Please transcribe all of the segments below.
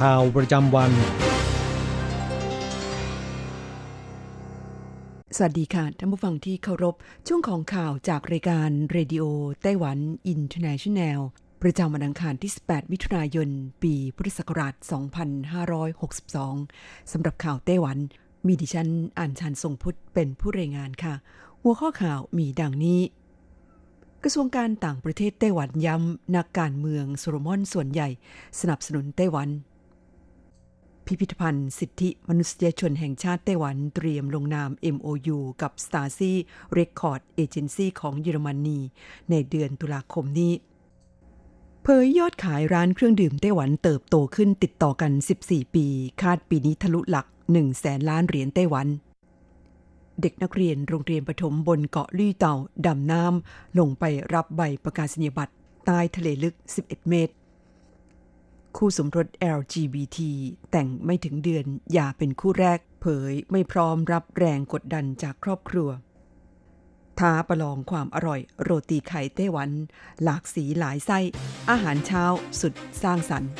ข่าวประจำวัน สวัสดีค่ะท่านผู้ฟังที่เคารพ ช่วงของข่าวจากรายการ Radio Taiwan International ประจำวันอังคารที่ 18 มิถุนายน ปีพุทธศักราช 2562 สำหรับข่าวไต้หวัน มีดิฉันอัญชันทรงพุทธิ์เป็นผู้รายงานค่ะ หัวข้อข่าวมีดังนี้กระทรวงการต่างประเทศไต้หวันย้ำ นักการเมืองโซโลมอนส่วนใหญ่ สนับสนุนไต้หวัน พิพิธภัณฑ์สิทธิมนุษยชนแห่งชาติไต้หวันเตรียมลงนาม MOU กับ Stasi Record Agency ของเยอรมนี ในเดือนตุลาคมนี้ เผยยอดขายร้านเครื่องดื่มไต้หวันเติบโตขึ้นติดต่อกัน 14 ปี คาดปีนี้ทะลุหลัก 1 แสนล้านเหรียญไต้หวัน เด็กนักเรียนโรงเรียนประถมบนเกาะลี่เต่าดำน้ำลงไปรับใบประกาศนียบัตรใต้ทะเลลึก 11 เมตร คู่สมรส LGBT แต่งไม่ถึงเดือนอย่าเป็นคู่แรก เผยไม่พร้อมรับแรงกดดันจากครอบครัว ท้าประลองความอร่อยโรตีไข่ไต้หวัน หลากสีหลายไส้ อาหารเช้าสุดสร้างสรรค์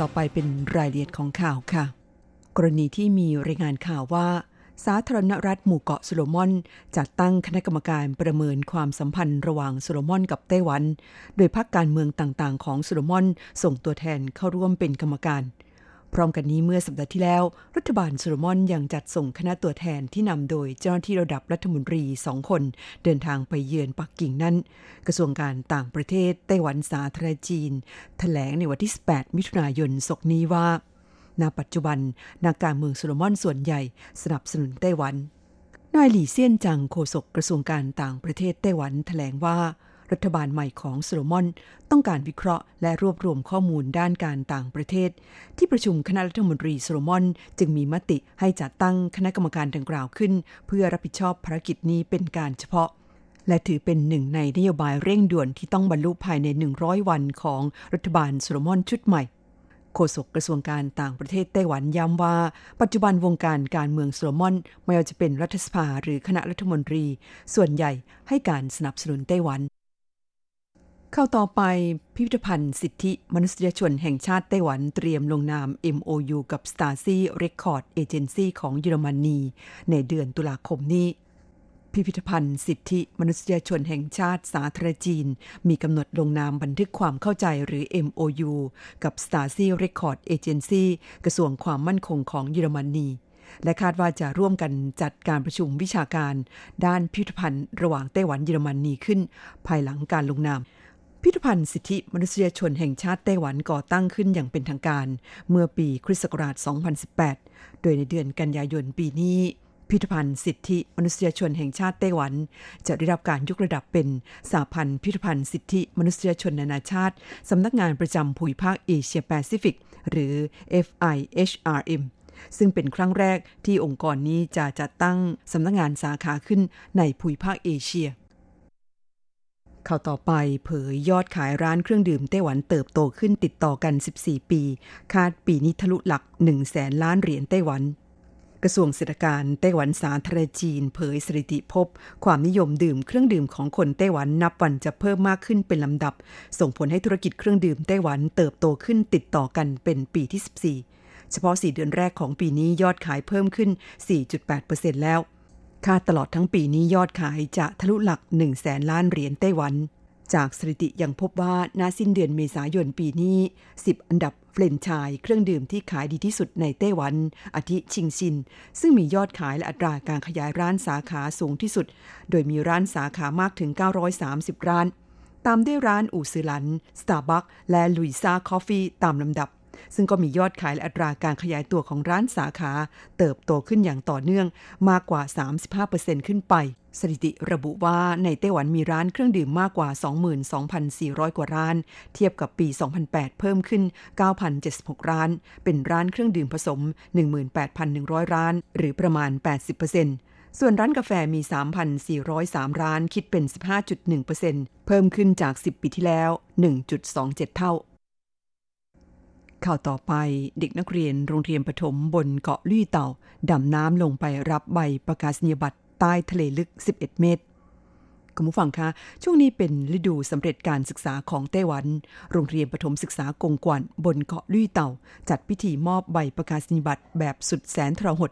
ต่อไปเป็นรายละเอียดของข่าวค่ะ กรณีที่มีรายงานข่าวว่า สาธารณรัฐหมู่เกาะโซโลมอน จัดตั้งคณะกรรมการประเมินความสัมพันธ์ระหว่างโซโลมอนกับไต้หวัน โดยพรรคการเมืองต่างๆ ของโซโลมอนส่งตัวแทนเข้าร่วมเป็นกรรมการ พร้อมกันนี้เมื่อสัปดาห์ที่แล้ว รัฐบาลโซโลมอนยังจัดส่งคณะตัวแทนที่นำโดยเจ้าหน้าที่ระดับรัฐมนตรีสองคน เดินทางไปเยือนปักกิ่งนั้น กระทรวงการต่างประเทศไต้หวันสาธารณรัฐจีน แถลงในวันที่ 18 มิถุนายนศกนี้ว่า ณปัจจุบันนักการเมืองโซโลมอนส่วนใหญ่สนับสนุนไต้หวัน นายหลี่เซียนจังโฆษกกระทรวงการต่างประเทศไต้หวันแถลงว่า รัฐบาลใหม่ของโซโลมอน ต้องการวิเคราะห์และรวบรวมข้อมูลด้านการต่างประเทศ ที่ประชุมคณะรัฐมนตรีโซโลมอน จึงมีมติให้จัดตั้งคณะกรรมการดังกล่าวขึ้น เพื่อรับผิดชอบภารกิจนี้เป็นการเฉพาะและถือเป็นหนึ่งในนโยบายเร่งด่วนที่ต้องบรรลุภายใน 100 วันของรัฐบาลโซโลมอนชุดใหม่ โฆษกกระทรวงการต่างประเทศไต้หวันย้ำว่า ปัจจุบันวงการการเมืองโซโลมอนไม่ว่าจะเป็นรัฐสภาหรือคณะรัฐมนตรี ส่วนใหญ่ให้การสนับสนุนไต้หวัน ข่าวต่อไปพิพิธภัณฑ์สิทธิมนุษยชนแห่งชาติไต้หวันเตรียมลงนาม MOU กับ Stasi Record Agency ของเยอรมนีในเดือนตุลาคมนี้ พิพิธภัณฑ์สิทธิมนุษยชนแห่งชาติสาธารณจีน มีกำหนดลงนามบันทึกความเข้าใจหรือ MOU กับ Stasi Record Agency กระทรวงความมั่นคงของเยอรมนี และคาดว่าจะร่วมกันจัดการประชุมวิชาการ ด้านพิพิธภัณฑ์ระหว่างไต้หวันเยอรมนีขึ้น ภายหลังการลงนามพิพิธภัณฑ์สิทธิมนุษยชนแห่งชาติไต้หวันก่อตั้งขึ้นอย่างเป็นทางการ เมื่อปีคริสต์ศักราช 2018 โดยในเดือนกันยายนปีนี้ พิพิธภัณฑ์สิทธิมนุษยชนแห่งชาติไต้หวัน จะได้รับการยกระดับเป็นสหพันธ์พิพิธภัณฑ์สิทธิมนุษยชนนานาชาติ สำนักงานประจำภูมิภาคเอเชียแปซิฟิก หรือ FIHRM ซึ่งเป็นครั้งแรกที่องค์กรนี้จะจัดตั้งสำนักงานสาขาขึ้นในภูมิภาคเอเชียข่าวต่อไปเผยยอดขายร้านเครื่องดื่มไต้หวันเติบโตขึ้นติดต่อกัน 14 ปี คาดปีนี้ทะลุหลัก1แสนล้านเหรียญไต้หวัน กระทรวงเศรษฐการไต้หวันสาธารณจีน เผยสถิติพบ ความนิยมดื่มเครื่องดื่มของคนไต้หวันนับวันจะเพิ่มมากขึ้นเป็นลำดับ ส่งผลให้ธุรกิจเครื่องดื่มไต้หวันเติบโตขึ้นติดต่อกันเป็นปีที่ 14 เฉพาะ 4 เดือนแรกของปีนี้ยอดขายเพิ่มขึ้น 4.8%แล้ว คาดตลอดทั้งปีนี้ยอดขายจะทะลุหลัก1แสนล้านเหรียญไต้หวันจากสถิติยังพบว่าณ สิ้นเดือนเมษายนปีนี้ 10 อันดับ แฟรนไชส์เครื่องดื่มที่ขายดีที่สุดในไต้หวัน อาทิชิงชิน ซึ่งมียอดขายและอัตราการขยายร้านสาขาสูงที่สุด โดยมีร้านสาขามากถึง 930 ร้าน ตามด้วยร้านอู่ซือหลัน สตาร์บัคและ Louisa Coffee ตามลำดับ ซึ่งก็มียอดขายและอัตราการขยายตัวของร้านสาขา เติบโตขึ้นอย่างต่อเนื่องมากกว่า 35%ขึ้นไป สถิติระบุว่าในไต้หวันมีร้านเครื่องดื่มมากกว่า 22,400 กว่าร้าน เทียบกับปี 2008 เพิ่มขึ้น 9,076 ร้าน เป็นร้านเครื่องดื่มผสม 18,100 ร้าน หรือประมาณ 80%ส่วนร้านกาแฟมี 3,403 ร้าน คิดเป็น 15.1%เพิ่มขึ้นจาก 10 ปีที่แล้ว 1.27 เท่า ข่าวต่อไปเด็กนักเรียนโรงเรียนประถมบนเกาะลี่เต่า ดำน้ำลงไปรับใบประกาศนียบัตรใต้ทะเลลึก 11 เมตรคุณผู้ฟังคะ ช่วงนี้เป็นฤดูสำเร็จการศึกษาของไต้หวัน โรงเรียนประถมศึกษากงกวนบนเกาะลี่เต่า จัดพิธีมอบใบประกาศนียบัตรแบบสุดแสนทรหด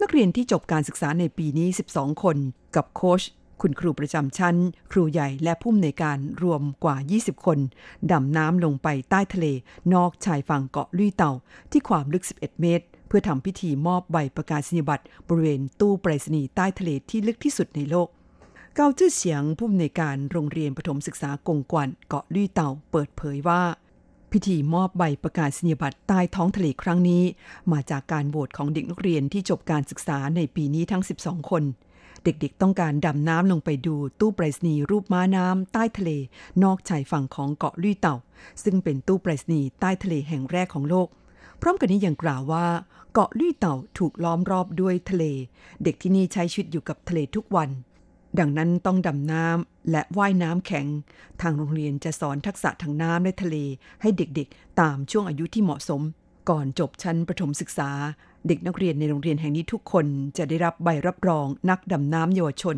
นักเรียนที่จบการศึกษาในปีนี้ 12 คน กับโค้ช คุณครูประจำชั้น ครูใหญ่และผู้อำนวยการรวมกว่า 20 คน ดำน้ำลงไปใต้ทะเล นอกชายฝั่งเกาะลุยเต่า ที่ความลึก 11 เมตร เพื่อทำพิธีมอบใบประกาศนียบัตรบริเวณตู้ไปรษณีย์ใต้ทะเลที่ลึกที่สุดในโลก เกาจื้อเฉียงผู้อำนวยการโรงเรียนประถมศึกษากงกวนเกาะลุยเต่า เปิดเผยว่า พิธีมอบใบประกาศนียบัตรใต้ท้องทะเลครั้งนี้ มาจากการโหวตของเด็กนักเรียนที่จบการศึกษาในปีนี้ทั้ง 12 คน เด็กๆต้องการดำน้ำลงไปดูตู้ไปรษณีย์รูปม้าน้ำใต้ทะเล นอกชายฝั่งของเกาะลุยเต่า ซึ่งเป็นตู้ไปรษณีย์ใต้ทะเลแห่งแรกของโลก พร้อมกันนี้ยังกล่าวว่า เกาะลุยเต่าถูกล้อมรอบด้วยทะเล เด็กที่นี่ใช้ชีวิตอยู่กับทะเลทุกวัน ดังนั้นต้องดำน้ำและว่ายน้ำแข็ง ทางโรงเรียนจะสอนทักษะทางน้ำและทะเล ให้เด็กๆ ตามช่วงอายุที่เหมาะสม ก่อนจบชั้นประถมศึกษา เด็กนักเรียนในโรงเรียนแห่งนี้ทุกคนจะได้รับใบรับรองนักดำน้ำเยาวชน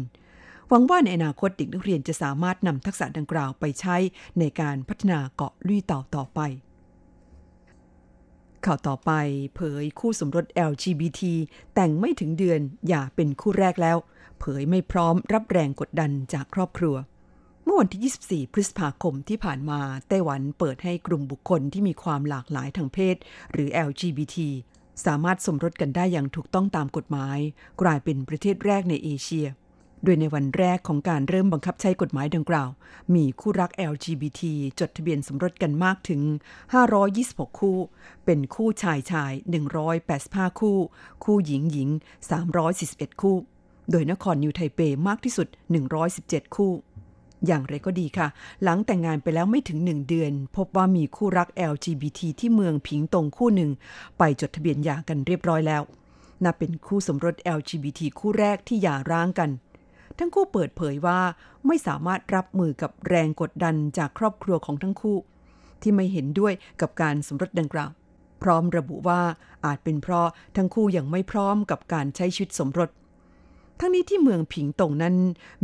หวังว่าในอนาคตเด็กนักเรียนจะสามารถนำทักษะดังกล่าวไปใช้ในการพัฒนาเกาะลุยเต่าต่อไป ข่าวต่อไปเผยคู่สมรส LGBT แต่งไม่ถึงเดือนอย่าเป็นคู่แรกแล้ว เผยไม่พร้อมรับแรงกดดันจากครอบครัว เมื่อวันที่ 24 พฤษภาคมที่ผ่านมา ไต้หวันเปิดให้กลุ่มบุคคลที่มีความหลากหลายทางเพศ หรือ LGBT สามารถสมรสกันได้อย่างถูกต้องตามกฎหมาย กลายเป็นประเทศแรกในเอเชีย โดยในวันแรกของการเริ่มบังคับใช้กฎหมายดังกล่าว มีคู่รัก LGBT จดทะเบียนสมรสกันมากถึง 526 คู่ เป็นคู่ชายชาย 185 คู่ คู่หญิงหญิง 341 คู่ โดยนครนิวไทเปมากที่สุด 117 คู่ อย่างไรก็ดีค่ะ หลังแต่งงานไปแล้วไม่ถึงหนึ่งเดือน พบว่ามีคู่รัก LGBT ที่เมืองผิงตงคู่หนึ่ง ไปจดทะเบียนหย่ากันเรียบร้อยแล้วนับเป็นคู่สมรส LGBT คู่แรกที่หย่าร้างกัน ทั้งคู่เปิดเผยว่าไม่สามารถรับมือกับแรงกดดันจากครอบครัวของทั้งคู่ ที่ไม่เห็นด้วยกับการสมรสดังกล่าว พร้อมระบุว่าอาจเป็นเพราะทั้งคู่ยังไม่พร้อมกับการใช้ชีวิตสมรส ทั้งนี้ที่เมืองผิงตงนั้น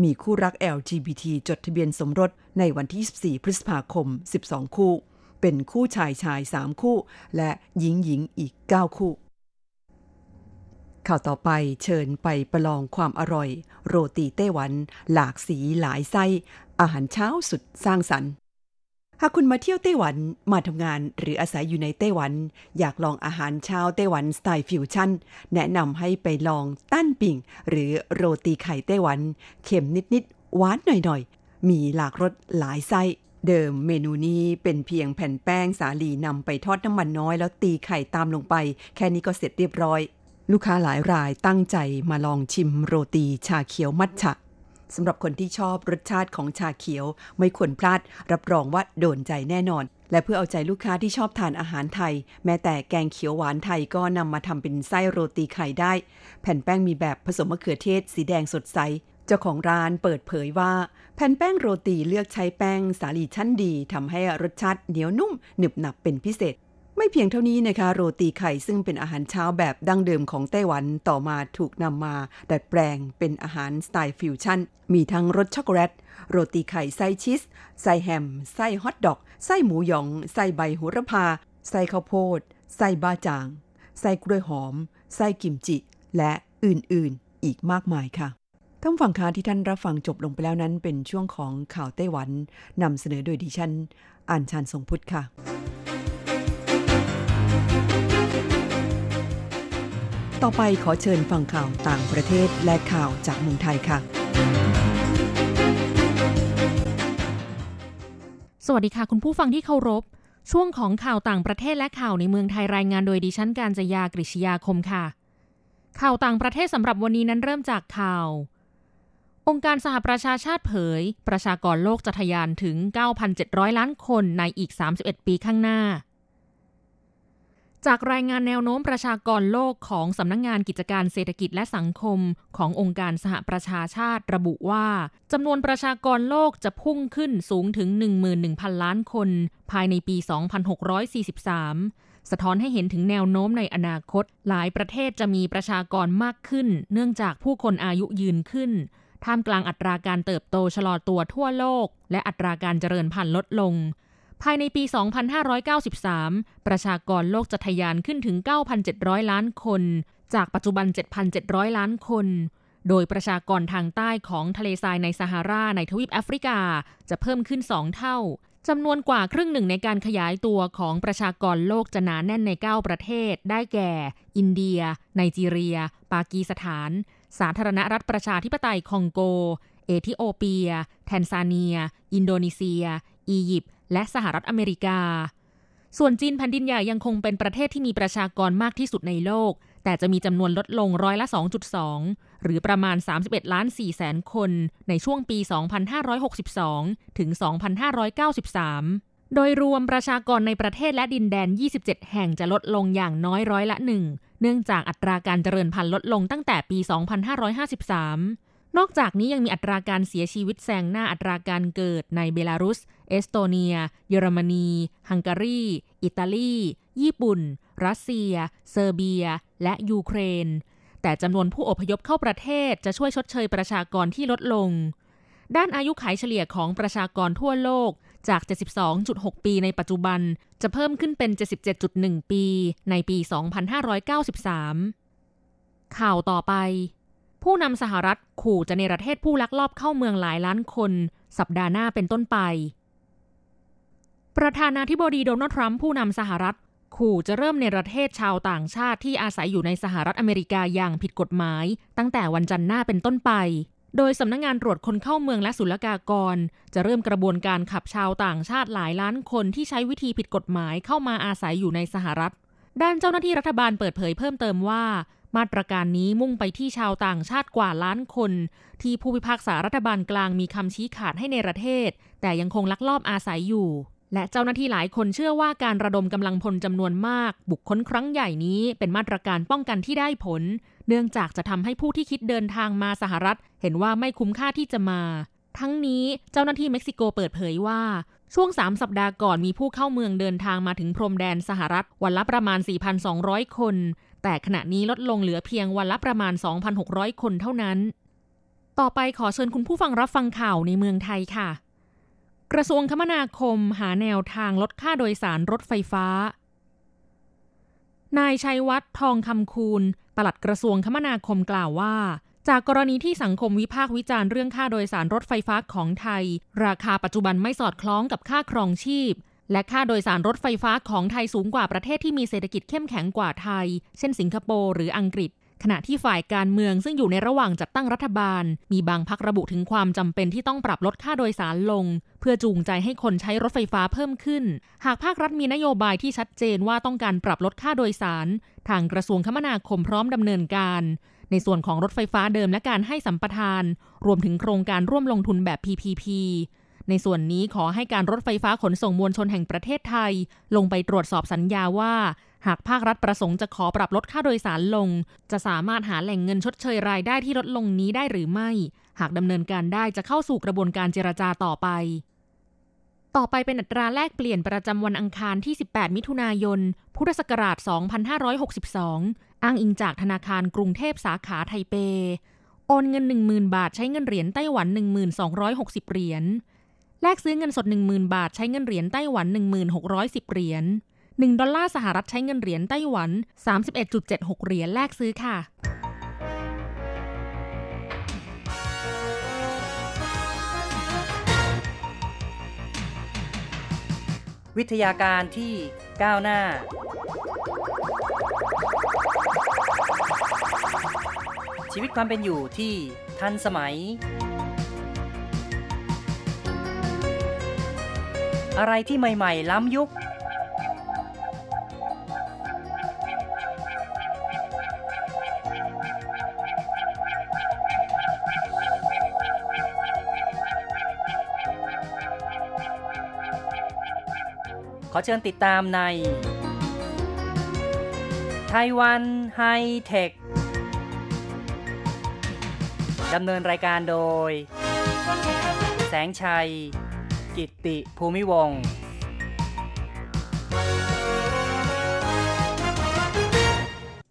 มีคู่รัก LGBT จดทะเบียนสมรสในวันที่ 24 พฤษภาคม 12 คู่ เป็นคู่ชายชาย 3 คู่ และหญิงหญิงอีก 9 คู่ ข่าวต่อไปเชิญไปประลองความอร่อย โรตีไต้หวัน หลากสีหลายไส้ อาหารเช้าสุดสร้างสรรค์ หากคุณมาเที่ยวไต้หวันมาทำงานหรืออาศัยอยู่ในไต้หวัน อยากลองอาหารเช้าไต้หวันสไตล์ฟิวชั่น แนะนำให้ไปลองตั้นปิ่ง หรือโรตีไข่ไต้หวัน เค็มนิดๆหวานหน่อยๆ มีหลากรสหลายไส้เดิมเมนูนี้เป็นเพียงแผ่นแป้งสาลีนำไปทอดน้ำมันน้อยแล้วตีไข่ตามลงไป แค่นี้ก็เสร็จเรียบร้อย ลูกค้าหลายรายตั้งใจมาลองชิมโรตีชาเขียวมัทฉะ สำหรับคนที่ชอบรสชาติของชาเขียว ไม่ควรพลาด รับรองว่าโดนใจแน่นอน และเพื่อเอาใจลูกค้าที่ชอบทานอาหารไทย แม้แต่แกงเขียวหวานไทยก็นำมาทำเป็นไส้โรตีไข่ได้ แผ่นแป้งมีแบบผสมมะเขือเทศ สีแดงสดใสเจ้าของร้านเปิดเผยว่า แผ่นแป้งโรตีเลือกใช้แป้งสาลีชั้นดีทำให้รสชาติเหนียวนุ่มหนึบหนับเป็นพิเศษ ไม่เพียงเท่านี้นะคะ โรตีไข่ซึ่งเป็นอาหารเช้าแบบดั้งเดิมของไต้หวันต่อมาถูกนำมาดัดแปลงเป็นอาหารสไตล์ฟิวชั่น มีทั้งรสช็อกโกแลต โรตีไข่ไส้ชีส ไส้แฮม ไส้ฮอทดอก ไส้หมูหยอง ไส้ใบโหระพา ไส้ข้าวโพด ไส้บ้าจาง ไส้กล้วยหอม ไส้กิมจิ และอื่นๆ อีกมากมายค่ะทั้งฝั่งคาที่ท่านรับฟังจบลงไปแล้วนั้นเป็นช่วงของข่าวไต้หวันนำเสนอโดยดิฉันอ่านชานทรงพุทธค่ะ ต่อไปขอเชิญฟังข่าวต่างประเทศและข่าวจากเมืองไทยค่ะ สวัสดีค่ะ คุณผู้ฟังที่เคารพ ช่วงของข่าวต่างประเทศและข่าวในเมืองไทยรายงานโดยดิฉันการจยากริชยาคมค่ะ ข่าวต่างประเทศสำหรับวันนี้นั้นเริ่มจากข่าว องค์การสหประชาชาติเผย ประชากรโลกจะทะยานถึง 9,700 ล้านคนในอีก 31 ปีข้างหน้า จากรายงานแนวโน้มประชากรโลกของสำนักงงานกิจการเศรษฐกิจและสังคมขององค์การสหประชาชาติระบุว่าจำนวนประชากรโลกจะพุ่งขึ้นสูงถึง 11,000 ล้านคน ภายในปี 2643 สะท้อนให้เห็นถึงแนวโน้มในอนาคต หลายประเทศจะมีประชากรมากขึ้น เนื่องจากผู้คนอายุยืนขึ้น ท่ามกลางอัตราการเติบโตชะลอตัวทั่วโลก และอัตราการเจริญพันธุ์ลดลง ภายในปี 2593 ประชากรโลกจะทะยานขึ้นถึง 9,700 ล้านคน จากปัจจุบัน 7,700 ล้านคน โดยประชากรทางใต้ของทะเลทรายในซาฮาราในทวีปแอฟริกาจะเพิ่มขึ้น 2 เท่าจำนวนกว่าครึ่งหนึ่งในการขยายตัวของประชากรโลกจะหนาแน่นใน 9 ประเทศ ได้แก่ อินเดีย ไนจีเรีย ปากีสถาน สาธารณรัฐประชาธิปไตยคองโก เอธิโอเปีย แทนซาเนีย อินโดนีเซีย อียิปต์และสหรัฐอเมริกา ส่วนจีนแผ่นดินใหญ่ยังคงเป็นประเทศที่มีประชากรมากที่สุดในโลก แต่จะมีจำนวนลดลงร้อยละ 2.2 หรือประมาณ 31 ล้าน4แสนคน ในช่วงปี 2562 ถึง 2593 โดยรวมประชากรในประเทศและดินแดน 27 แห่งจะลดลงอย่างน้อยร้อยละหนึ่งเนื่องจากอัตราการเจริญพันธุ์ลดลงตั้งแต่ปี 2553 นอกจากนี้ยังมีอัตราการเสียชีวิตแซงหน้าอัตราการเกิดในเบลารุส เอสโตเนีย เยอรมนี ฮังการี อิตาลี ญี่ปุ่น รัสเซีย เซอร์เบีย และยูเครน แต่จำนวนผู้อพยพเข้าประเทศจะช่วยชดเชยประชากรที่ลดลง ด้านอายุขัยเฉลี่ยของประชากรทั่วโลกจาก 72.6 ปีในปัจจุบัน จะเพิ่มขึ้นเป็น 77.1 ปีในปี 2593 ข่าวต่อไป ผู้นำสหรัฐขู่จะเนรเทศผู้ลักลอบเข้าเมืองหลายล้านคน สัปดาห์หน้าเป็นต้นไป ประธานาธิบดีโดนัลด์ทรัมป์ผู้นำสหรัฐ ขู่จะเริ่มเนประเทศชาวต่างชาติที่อาศัยอยู่ในสหรัฐอเมริกาอย่างผิดกฎหมาย ตั้งแต่วันจันทร์หน้าเป็นต้นไป โดยสำนักงงานตรวจคนเข้าเมืองและศุลกากร จะเริ่มกระบวนการขับชาวต่างชาติหลายล้านคนที่ใช้วิธีผิดกฎหมายเข้ามาอาศัยอยู่ในสหรัฐ ด้านเจ้าหน้าที่รัฐบาลเปิดเผยเพิ่มเติมว่ามาตรการนี้มุ่งไปที่ชาวต่างชาติกว่าล้านคน ที่ผู้พิพากษารัฐบาลกลางมีคำชี้ขาดให้ในประเทศ แต่ยังคงลักลอบอาศัยอยู่ และเจ้าหน้าที่หลายคนเชื่อว่าการระดมกำลังพลจำนวนมาก บุคคลครั้งใหญ่นี้เป็นมาตรการป้องกันที่ได้ผล เนื่องจากจะทำให้ผู้ที่คิดเดินทางมาสหรัฐ เห็นว่าไม่คุ้มค่าที่จะมา ทั้งนี้เจ้าหน้าที่เม็กซิโกเปิดเผยว่าช่วง 3 สัปดาห์ก่อนมีผู้เข้าเมืองเดินทางมาถึงพรมแดนสหรัฐ วันละประมาณ 4,200 คน แต่ขณะนี้ลดลงเหลือเพียงวันละประมาณ 2,600 คนเท่านั้น ต่อไปขอเชิญคุณผู้ฟังรับฟังข่าวในเมืองไทยค่ะ กระทรวงคมนาคมหาแนวทางลดค่าโดยสารรถไฟฟ้า นายชัยวัฒน์ทองคำคูณ ปลัดกระทรวงคมนาคมกล่าวว่า จากกรณีที่สังคมวิพากษ์วิจารณ์เรื่องค่าโดยสารรถไฟฟ้าของไทย ราคาปัจจุบันไม่สอดคล้องกับค่าครองชีพ และค่าโดยสารรถไฟฟ้าของไทยสูงกว่าประเทศที่มีเศรษฐกิจเข้มแข็งกว่าไทย เช่นสิงคโปร์หรืออังกฤษ ขณะที่ฝ่ายการเมืองซึ่งอยู่ในระหว่างจัดตั้งรัฐบาล มีบางพักระบุถึงความจำเป็นที่ต้องปรับลดค่าโดยสารลง เพื่อจูงใจให้คนใช้รถไฟฟ้าเพิ่มขึ้น หากภาครัฐมีนโยบายที่ชัดเจนว่าต้องการปรับลดค่าโดยสาร ทางกระทรวงคมนาคมพร้อมดำเนินการ ในส่วนของรถไฟฟ้าเดิมและการให้สัมปทาน รวมถึงโครงการร่วมลงทุนแบบ PPP ในส่วนนี้ขอให้การรถไฟฟ้าขนส่งมวลชนแห่งประเทศไทย ลงไปตรวจสอบสัญญาว่า หากภาครัฐประสงค์จะขอปรับลดค่าโดยสารลง จะสามารถหาแหล่งเงินชดเชยรายได้ที่ลดลงนี้ได้หรือไม่ หากดำเนินการได้จะเข้าสู่กระบวนการเจรจาต่อไป ต่อไปเป็นอัตราแลกเปลี่ยนประจำวันอังคารที่ 18 มิถุนายน พุทธศักราช 2562 อ้างอิงจากธนาคารกรุงเทพสาขาไทเป โอนเงิน 10,000 บาทใช้เงินเหรียญไต้หวัน 1260 เหรียญ แลกซื้อเงินสด 10,000 บาทใช้เงินเหรียญไต้หวัน 1610 เหรียญ 1 ดอลลาร์สหรัฐใช้เงินเหรียญไต้หวัน 31.76 เหรียญแลกซื้อค่ะวิทยาการที่ก้าวหน้า ชีวิตความเป็นอยู่ที่ทันสมัย อะไรที่ใหม่ ๆ ล้ำยุค เชิญติดตามในไต้หวันไฮเทค ดำเนินรายการโดย แสงชัย กิตติภูมิวงศ์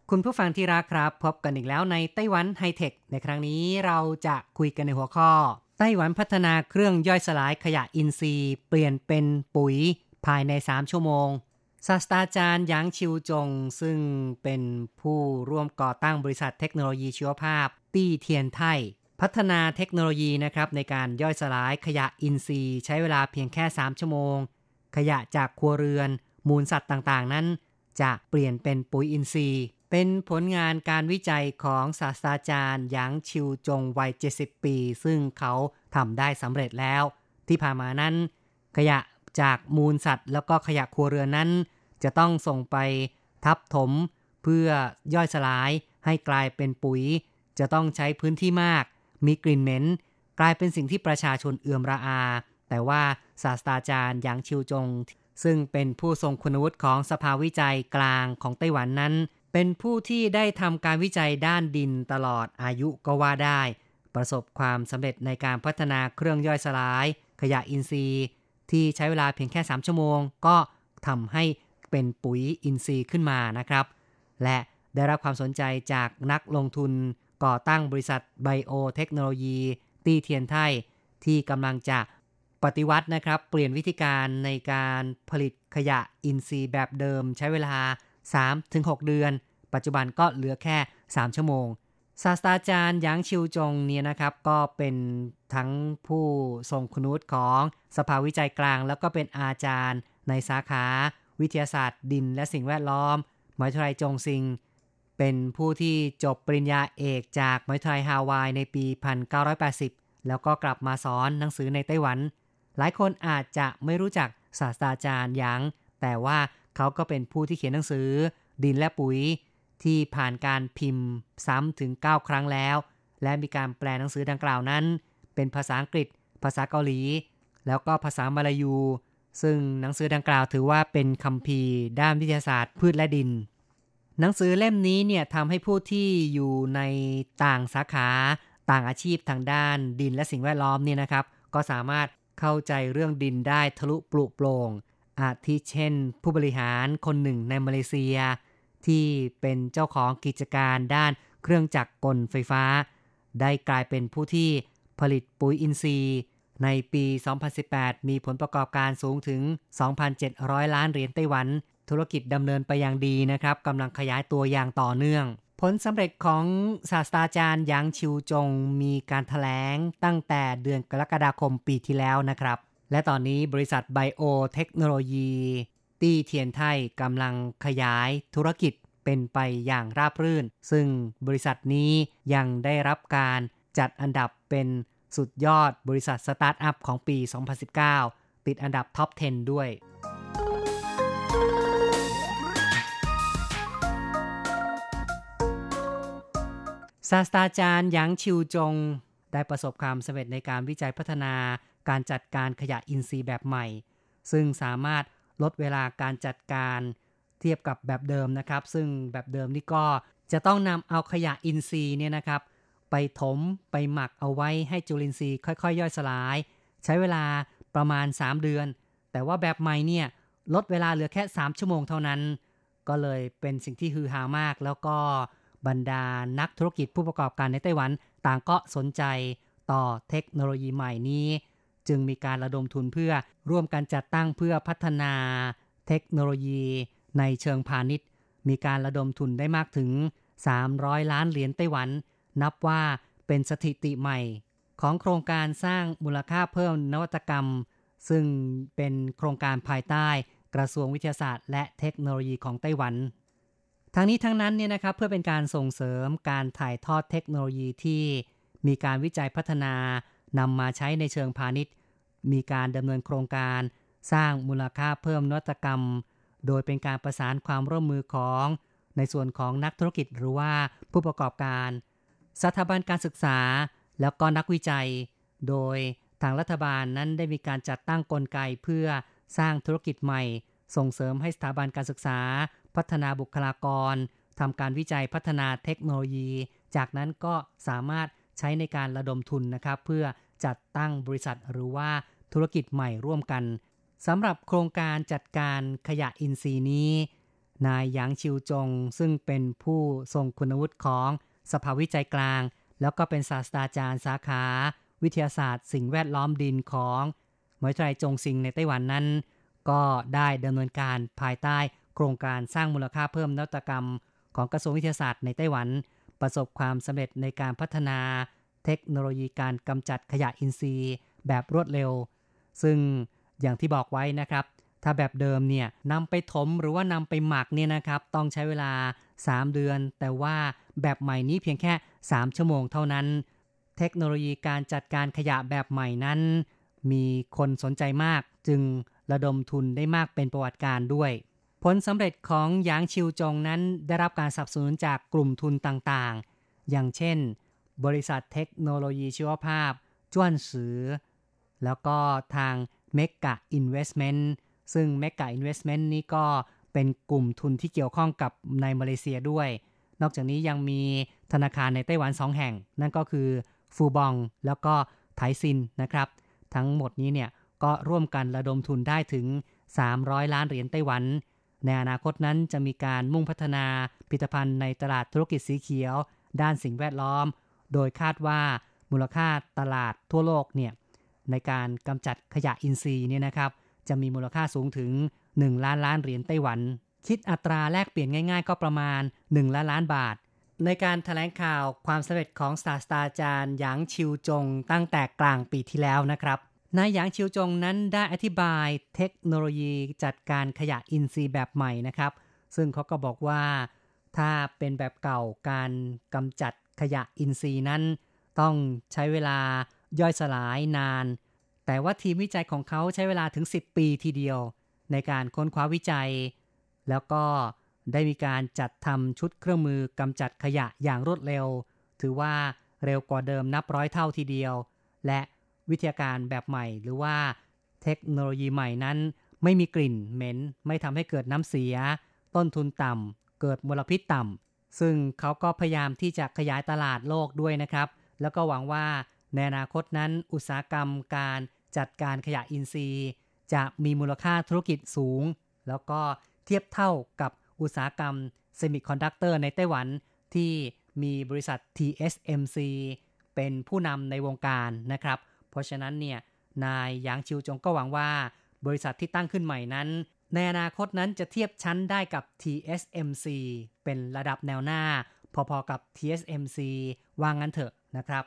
คุณผู้ฟังที่รักครับ พบกันอีกแล้วในไต้หวันไฮเทค ในครั้งนี้เราจะคุยกันในหัวข้อ ไต้หวันพัฒนาเครื่องย่อยสลายขยะอินทรีย์ เปลี่ยนเป็นปุ๋ย ภายใน 3 ชั่วโมง ศาสตราจารย์หยางชิวจง ซึ่งเป็นผู้ร่วมก่อตั้งบริษัทเทคโนโลยีชีวภาพ ตี้เทียนไทพัฒนาเทคโนโลยีนะครับในการย่อยสลายขยะอินทรีย์ ใช้เวลาเพียงแค่ 3 ชั่วโมง ขยะจากครัวเรือน มูลสัตว์ต่างๆ นั้น จะเปลี่ยนเป็นปุ๋ยอินทรีย์ เป็นผลงานการวิจัยของศาสตราจารย์หยางชิวจงวัย 70 ปี ซึ่งเขาทำได้สำเร็จแล้ว ที่ผ่านมานั้น ขยะ จากมูลสัตว์ แล้วก็ขยะครัวเรือนนั้น จะต้องส่งไปทับถม เพื่อย่อยสลายให้กลายเป็นปุ๋ย จะต้องใช้พื้นที่มาก มีกลิ่นเหม็น กลายเป็นสิ่งที่ประชาชนเอื่อมระอา แต่ว่าศาสตราจารย์หยางชิวจง ซึ่งเป็นผู้ทรงคุณวุฒิของสภาวิจัยกลางของไต้หวันนั้น เป็นผู้ที่ได้ทำการวิจัยด้านดินตลอดอายุก็ว่าได้ ประสบความสำเร็จในการพัฒนาเครื่องย่อยสลาย ขยะอินทรีย์ ที่ใช้เวลาเพียงแค่ 3 ชั่วโมง ก็ทำให้เป็นปุ๋ยอินทรีย์ขึ้นมานะครับ และได้รับความสนใจจากนักลงทุนก่อตั้งบริษัทไบโอเทคโนโลยี ตีเทียนไทยที่กำลังจะปฏิวัตินะครับ เปลี่ยนวิธีการในการผลิตขยะอินทรีย์แบบเดิม ใช้เวลา 3-6 เดือน ปัจจุบันก็เหลือแค่ 3 ชั่วโมง ศาสตราจารย์หยางชิวจงเนี่ยนะครับก็เป็นทั้งผู้ทรงคุณวุฒิของสภาวิจัยกลาง แล้วก็เป็นอาจารย์ในสาขาวิทยาศาสตร์ ดินและสิ่งแวดล้อมมหาวิทยาลัยจงซิง เป็นผู้ที่จบปริญญาเอกจากมหาวิทยาลัยฮาวายในปี 1980 แล้วก็กลับมาสอนหนังสือในไต้หวัน หลายคนอาจจะไม่รู้จักศาสตราจารย์หยางแต่ว่าเขาก็เป็นผู้ที่เขียนหนังสือ ดินและปุ๋ย ที่ผ่านการพิมพ์ซ้ำถึง 9 ครั้งแล้ว และมีการแปลหนังสือดังกล่าวนั้น เป็นภาษาอังกฤษ ภาษาเกาหลี แล้วก็ภาษามาลายู ซึ่งหนังสือดังกล่าวถือว่าเป็นคัมภีร์ด้านวิทยาศาสตร์พืชและดิน หนังสือเล่มนี้เนี่ยทำให้ผู้ที่อยู่ในต่างสาขาต่างอาชีพทางด้านดินและสิ่งแวดล้อมเนี่ยนะครับ ก็สามารถเข้าใจเรื่องดินได้ทะลุปลุโปร่งอาทิเช่น ผู้บริหารคนหนึ่งในมาเลเซีย ที่เป็นเจ้าของกิจการด้านเครื่องจักรกลไฟฟ้า ได้กลายเป็นผู้ที่ผลิตปุ๋ยอินทรีย์ ในปี 2018 มีผลประกอบการสูงถึง 2,700 ล้านเหรียญไต้หวัน ธุรกิจดำเนินไปอย่างดีนะครับกำลังขยายตัวอย่างต่อเนื่อง ผลสำเร็จของศาสตราจารย์หยางชิวจง มีการแถลงตั้งแต่เดือนกรกฎาคมปีที่แล้วนะครับ และตอนนี้บริษัทไบโอเทคโนโลยี ตี้เทียนไทยกำลังขยายธุรกิจเป็นไปอย่างราบรื่น ซึ่งบริษัทนี้ยังได้รับการจัดอันดับเป็นสุดยอดบริษัทสตาร์ทอัพของปี 2019 ติดอันดับท็อป 10 ด้วย ศาสตราจารย์หยางชิวจง ได้ประสบความสำเร็จในการวิจัยพัฒนาการจัดการขยะอินทรีย์แบบใหม่ ซึ่งสามารถ ลดเวลาการจัดการเทียบกับแบบเดิมนะครับ ซึ่งแบบเดิมนี่ก็จะต้องนำเอาขยะอินทรีย์เนี่ยนะครับ ไปถมไปหมักเอาไว้ให้จุลินทรีย์ค่อยๆ ย่อยสลาย ใช้เวลาประมาณ 3 เดือน แต่ว่าแบบใหม่เนี่ยลดเวลาเหลือแค่ 3 ชั่วโมงเท่านั้น ก็เลยเป็นสิ่งที่ฮือฮามาก แล้วก็บรรดานักธุรกิจผู้ประกอบการในไต้หวัน ต่างก็สนใจต่อเทคโนโลยีใหม่นี้ จึงมีการระดมทุนเพื่อร่วมกันจัดตั้งเพื่อพัฒนาเทคโนโลยีในเชิงพาณิชย์ มีการระดมทุนได้มากถึง 300 ล้านเหรียญไต้หวัน นับว่าเป็นสถิติใหม่ ของโครงการสร้างมูลค่าเพิ่มนวัตกรรม ซึ่งเป็นโครงการภายใต้กระทรวงวิทยาศาสตร์ และเทคโนโลยีของไต้หวัน ทั้งนี้ทั้งนั้นเนี่ยนะครับเพื่อเป็นการส่งเสริมการถ่ายทอดเทคโนโลยีที่มีการวิจัยพัฒนานำมาใช้ในเชิงพาณิชย์ มีการดำเนินโครงการสร้างมูลค่าเพิ่มนวัตกรรม โดยเป็นการประสานความร่วมมือของในส่วนของนักธุรกิจหรือว่าผู้ประกอบการ สถาบันการศึกษา แล้วก็นักวิจัย โดยทางรัฐบาลนั้นได้มีการจัดตั้งกลไกเพื่อสร้างธุรกิจใหม่ ส่งเสริมให้สถาบันการศึกษา พัฒนาบุคลากรทำการวิจัยพัฒนาเทคโนโลยี จากนั้นก็สามารถใช้ในการระดมทุนนะครับ เพื่อ จัดตั้งบริษัทหรือว่าธุรกิจใหม่ร่วมกันสำหรับโครงการจัดการขยะอินทรีย์นี้ นายหยางชิวจง ซึ่งเป็นผู้ทรงคุณวุฒิของสภาวิจัยกลาง แล้วก็เป็นศาสตราจารย์สาขา วิทยาศาสตร์ สิ่งแวดล้อมดินของมหาวิทยาลัยจงซิงในไต้หวันนั้น ก็ได้ดำเนินการภายใต้โครงการสร้างมูลค่าเพิ่มนวัตกรรม ของกระทรวงวิทยาศาสตร์ในไต้หวัน ประสบความสำเร็จในการพัฒนา เทคโนโลยีการกำจัดขยะอินทรีย์ แบบรวดเร็ว ซึ่งอย่างที่บอกไว้นะครับ ถ้าแบบเดิมเนี่ยนำไปถมหรือว่านำไปหมักเนี่ยนะครับ ต้องใช้เวลา 3 เดือน แต่ว่าแบบใหม่นี้เพียงแค่ 3 ชั่วโมงเท่านั้น เทคโนโลยีการจัดการขยะแบบใหม่นั้น มีคนสนใจมากจึงระดมทุนได้มากเป็นประวัติการด้วย ผลสำเร็จของหยางชิวจงนั้นได้รับการสนับสนุนจากกลุ่มทุนต่างๆ อย่างเช่น บริษัทเทคโนโลยีชีวภาพจ้วนสือ แล้วก็ทาง m e g a Investment ซึ่ง m e g a Investment นี้ก็เป็นกลุ่มทุนที่เกี่ยวข้องกับในมาเลเซียด้วย นอกจากนี้ยังมีธนาคารในไต้หวัน2แห่ง นั่นก็คือฟูบองแล้วก็ไทซินนะครับ ทั้งหมดนี้เนี่ยก็ร่วมกันระดมทุนได้ถึง 300 ล้านเหรียญไต้หวัน ในอนาคตนั้นจะมีการมุ่งพัฒนาผลิตภัณฑ์ในตลาดธุรกิจสีเขียว ด้านสิ่งแวดล้อม โดยคาดว่ามูลค่าตลาดทั่วโลกเนี่ยในการกำจัดขยะอินทรีย์เนี่ยนะครับ จะมีมูลค่าสูงถึง 1 ล้านล้านเหรียญไต้หวัน คิดอัตราแลกเปลี่ยนง่ายๆ ก็ประมาณ 1 ล้านล้านบาท ในการถแถลงข่าวความสำเร็จของศาสตราจารย์หยางชิวจงตั้งแต่กลางปีที่แล้วนะครับนายหยางชิวจงนั้นได้อธิบายเทคโนโลยีจัดการขยะอินทรีย์แบบใหม่นะครับ ซึ่งเขาก็บอกว่าถ้าเป็นแบบเก่าการกำจัด ขยะอินทรีย์นั้น ต้องใช้เวลาย่อยสลายนาน แต่ว่าทีมวิจัยของเขาใช้เวลาถึง 10 ปีทีเดียว ในการค้นคว้าวิจัย แล้วก็ได้มีการจัดทำชุดเครื่องมือกำจัดขยะอย่างรวดเร็ว ถือว่าเร็วกว่าเดิมนับร้อยเท่าทีเดียว และวิทยาการแบบใหม่ หรือว่าเทคโนโลยีใหม่นั้น ไม่มีกลิ่นเหม็น ไม่ทำให้เกิดน้ำเสีย ต้นทุนต่ำเกิดมลพิษต่ำ ซึ่งเขาก็พยายามที่จะขยายตลาดโลกด้วยนะครับ แล้วก็หวังว่าในอนาคตนั้นอุตสาหกรรมการจัดการขยะอินทรีย์ จะมีมูลค่าธุรกิจสูง แล้วก็เทียบเท่ากับอุตสาหกรรมเซมิคอนดักเตอร์ในไต้หวันที่มีบริษัท TSMC เป็นผู้นำในวงการนะครับ เพราะฉะนั้นเนี่ยนายหยางชิวจงก็หวังว่า บริษัทที่ตั้งขึ้นใหม่นั้น ในอนาคตนั้นจะเทียบชั้นได้กับ TSMC เป็นระดับแนวหน้า พอๆกับ TSMC วางั้นเถอะนะครับ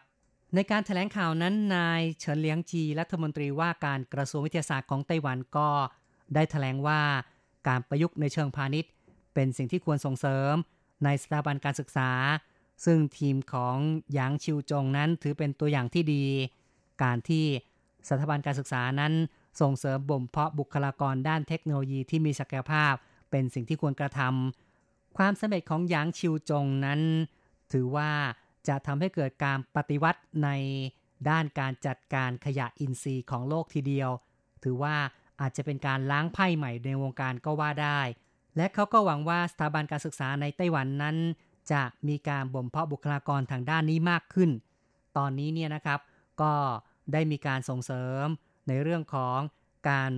ในการถแถลงข่าวนั้นนายเฉินเลียงจีรัฐมนตรีว่าการกระทรวงวิทยาศาสตร์ของไต้หวันก็ได้ถแถลงว่าการประยุกต์ในเชิงพาณิชย์ เป็นสิ่งที่ควรส่งเสริม ในสถาบันการศึกษา ซึ่งทีมของหยางชิวจงนั้นถือเป็นตัวอย่างที่ดี การที่สถาบันการศึกษานั้น ส่งเสริมบ่มเพาะบุคลากรด้านเทคโนโลยีที่มีศักยภาพ เป็นสิ่งที่ควรกระทำความสำเร็จของหยางชิวจงนั้น ถือว่าจะทำให้เกิดการปฏิวัติในด้านการจัดการขยะอินทรีย์ของโลกทีเดียว ถือว่าอาจจะเป็นการล้างไพ่ใหม่ในวงการก็ว่าได้ และเขาก็หวังว่าสถาบันการศึกษาในไต้หวันนั้น จะมีการบ่มเพาะบุคลากรทางด้านนี้มากขึ้น ตอนนี้เนี่ยนะครับ ก็ได้มีการส่งเสริม ในเรื่องของการ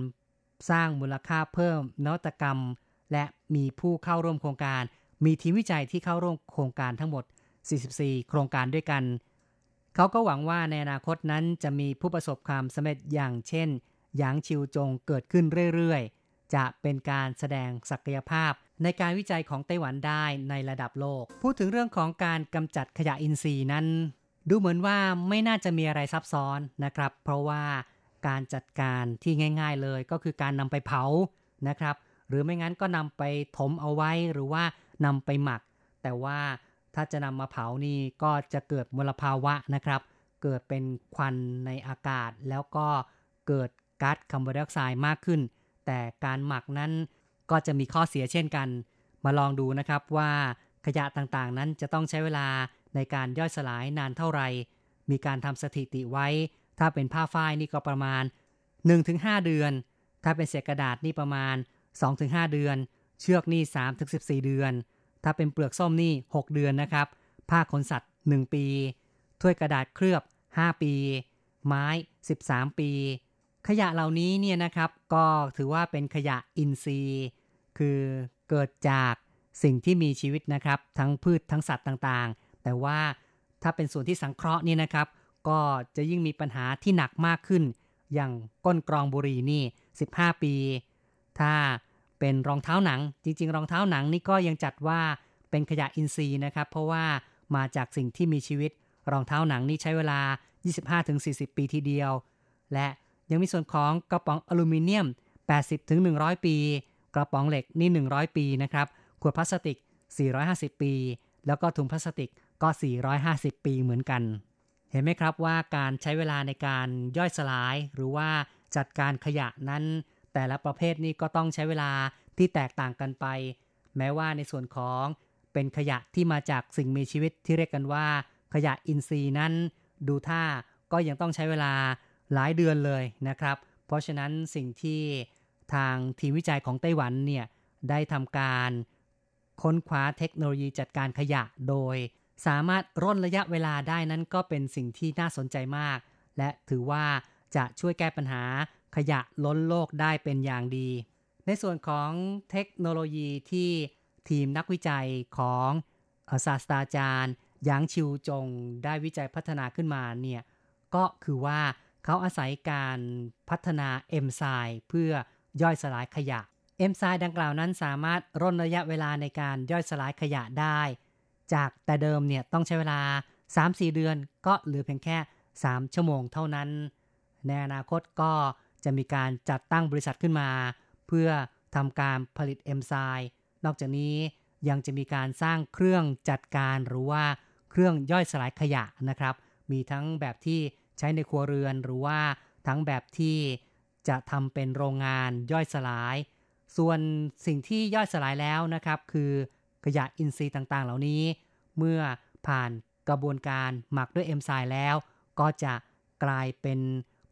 สร้างมูลค่าเพิ่มนวัตกรรม และมีผู้เข้าร่วมโครงการ มีทีมวิจัยที่เข้าร่วมโครงการทั้งหมด 44 โครงการด้วยกัน เขาก็หวังว่าในอนาคตนั้นจะมีผู้ประสบความสำเร็จอย่างเช่น หยางชิวจงเกิดขึ้นเรื่อยๆ จะเป็นการแสดงศักยภาพในการวิจัยของไต้หวันได้ในระดับโลก พูดถึงเรื่องของการกำจัดขยะอินทรีย์นั้น ดูเหมือนว่าไม่น่าจะมีอะไรซับซ้อนนะครับ เพราะว่า การจัดการที่ง่าย ๆเลยก็คือการนำไปเผานะครับ หรือไม่งั้นก็นำไปถมเอาไว้หรือว่านำไปหมัก แต่ว่าถ้าจะนำมาเผานี่ก็จะเกิดมลภาวะนะครับ เกิดเป็นควันในอากาศ แล้วก็เกิดก๊าซคาร์บอนไดออกไซด์มากขึ้น แต่การหมักนั้นก็จะมีข้อเสียเช่นกัน มาลองดูนะครับว่าขยะต่างๆนั้นจะต้องใช้เวลาในการย่อยสลายนานเท่าไหร่ มีการทำสถิติไว้ ถ้าเป็นผ้าฝ้ายนี่ก็ประมาณ 1-5 เดือน ถ้าเป็นเศษกระดาษนี่ประมาณ 2-5 เดือน เชือกนี่3-14 เดือน ถ้าเป็นเปลือกส้มนี่ 6 เดือนนะครับ ผ้าขนสัตว์ 1 ปี ถ้วยกระดาษเคลือบ 5 ปี ไม้ 13 ปี ขยะเหล่านี้เนี่ยนะครับ ก็ถือว่าเป็นขยะอินทรีย์ คือเกิดจากสิ่งที่มีชีวิตนะครับ ทั้งพืชทั้งสัตว์ต่างๆ แต่ว่าถ้าเป็นส่วนที่สังเคราะห์นี่นะครับ ก็จะยิ่งมีปัญหาที่หนักมากขึ้น อย่างก้นกรองบุรีนี่ 15 ปี ถ้าเป็นรองเท้าหนัง จริง ๆ รองเท้าหนังนี่ก็ยังจัดว่าเป็นขยะอินทรีย์นะครับ เพราะว่ามาจากสิ่งที่มีชีวิต รองเท้าหนังนี่ใช้เวลา 25-40 ปีทีเดียว และยังมีส่วนของกระป๋องอลูมิเนียม 80-100 ปี กระป๋องเหล็กนี่ 100 ปีนะครับขวดพลาสติก 450 ปี แล้วก็ถุงพลาสติกก็ 450 ปีเหมือนกัน เห็นไหมครับว่าการใช้เวลาในการย่อยสลาย หรือว่าจัดการขยะนั้น แต่ละประเภทนี้ก็ต้องใช้เวลาที่แตกต่างกันไป แม้ว่าในส่วนของเป็นขยะที่มาจากสิ่งมีชีวิตที่เรียกกันว่า ขยะอินทรีย์นั้น ดูท่าก็ยังต้องใช้เวลาหลายเดือนเลยนะครับ เพราะฉะนั้นสิ่งที่ทางทีมวิจัยของไต้หวันเนี่ยได้ทำการค้นคว้าเทคโนโลยีจัดการขยะโดย สามารถร่นระยะเวลาได้นั้นก็เป็นสิ่งที่น่าสนใจมาก และถือว่าจะช่วยแก้ปัญหาขยะล้นโลกได้เป็นอย่างดี ในส่วนของเทคโนโลยีที่ทีมนักวิจัยของศาสตราจารย์หยางชิวจงได้วิจัยพัฒนาขึ้นมาเนี่ยก็คือว่าเขาอาศัยการพัฒนาเอนไซม์เพื่อย่อยสลายขยะเอนไซม์ดังกล่าวนั้นสามารถร่นระยะเวลาในการย่อยสลายขยะได้ จากแต่เดิมเนี่ยต้องใช้เวลา 3-4 เดือนก็เหลือเพียงแค่ 3 ชั่วโมงเท่านั้น ในอนาคตก็จะมีการจัดตั้งบริษัทขึ้นมา เพื่อทำการผลิตเอนไซม์นอกจากนี้ยังจะมีการสร้างเครื่องจัดการหรือว่าเครื่องย่อยสลายขยะนะครับ มีทั้งแบบที่ใช้ในครัวเรือนหรือว่าทั้งแบบที่จะทำเป็นโรงงานย่อยสลาย ส่วนสิ่งที่ย่อยสลายแล้วนะครับ คือ ขยะอินทรีย์ต่างๆ เหล่านี้ เมื่อผ่านกระบวนการหมักด้วยเอนไซม์แล้ว ก็จะกลายเป็น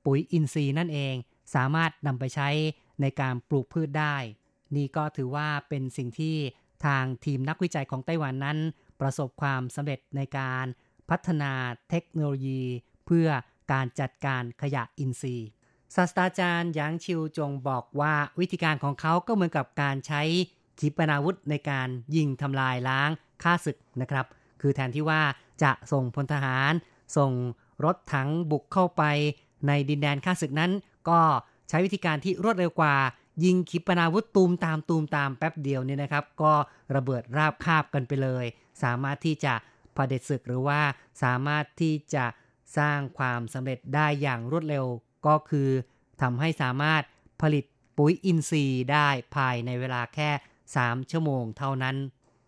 ปุ๋ยอินทรีย์นั่นเอง สามารถนำไปใช้ในการปลูกพืชได้ นี่ก็ถือว่าเป็นสิ่งที่ทางทีมนักวิจัยของไต้หวันนั้น ประสบความสำเร็จในการพัฒนาเทคโนโลยี เพื่อการจัดการขยะอินทรีย์ศาสตราจารย์หยางชิวจงบอกว่าวิธีการของเขาก็เหมือนกับการใช้ ขีปนาวุธในการยิงทำลายล้างฆ่าศึกนะครับ คือแทนที่ว่าจะส่งพลทหาร ส่งรถถังบุกเข้าไปในดินแดนฆ่าศึกนั้น ก็ใช้วิธีการที่รวดเร็วกว่า ยิงขีปนาวุธตูมตามตูมตามแป๊บเดียวเนี่ยนะครับ ก็ระเบิดราบคาบกันไปเลย สามารถที่จะพเด็จศึกหรือว่าสามารถที่จะสร้างความสำเร็จได้อย่างรวดเร็วก็คือทำให้สามารถผลิตปุ๋ยอินทรีย์ได้ภายในเวลาแค่ 3 ชั่วโมงเท่านั้น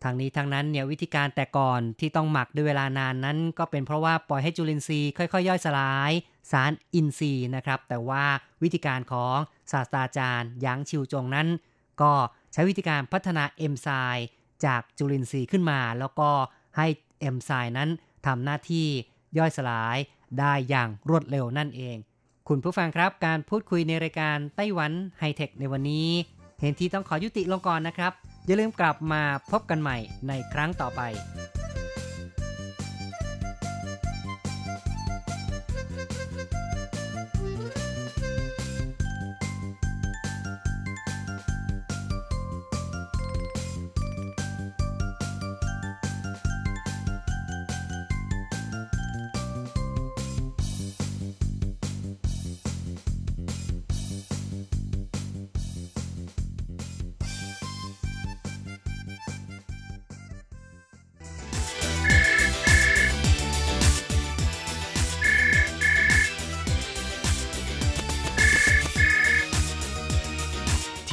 ทางนี้ทางนั้นเนี่ยวิธีการแต่ก่อนที่ต้องหมักด้วยเวลานานนั้น ก็เป็นเพราะว่าปล่อยให้จุลินทรีย์ค่อยๆ ย่อยสลาย สารอินทรีย์นะครับ แต่ว่าวิธีการของศาสตราจารย์หยางชิวจงนั้น ก็ใช้วิธีการพัฒนาเอนไซม์จากจุลินทรีย์ขึ้นมา แล้วก็ให้เอนไซม์นั้นทำหน้าที่ย่อยสลายได้อย่างรวดเร็วนั่นเอง คุณผู้ฟังครับการพูดคุยในรายการไต้หวันไฮเทคในวันนี้ ห็นทีต้องขอยุติลงก่อนนะครับ อย่าลืมกลับมาพบกันใหม่ในครั้งต่อไป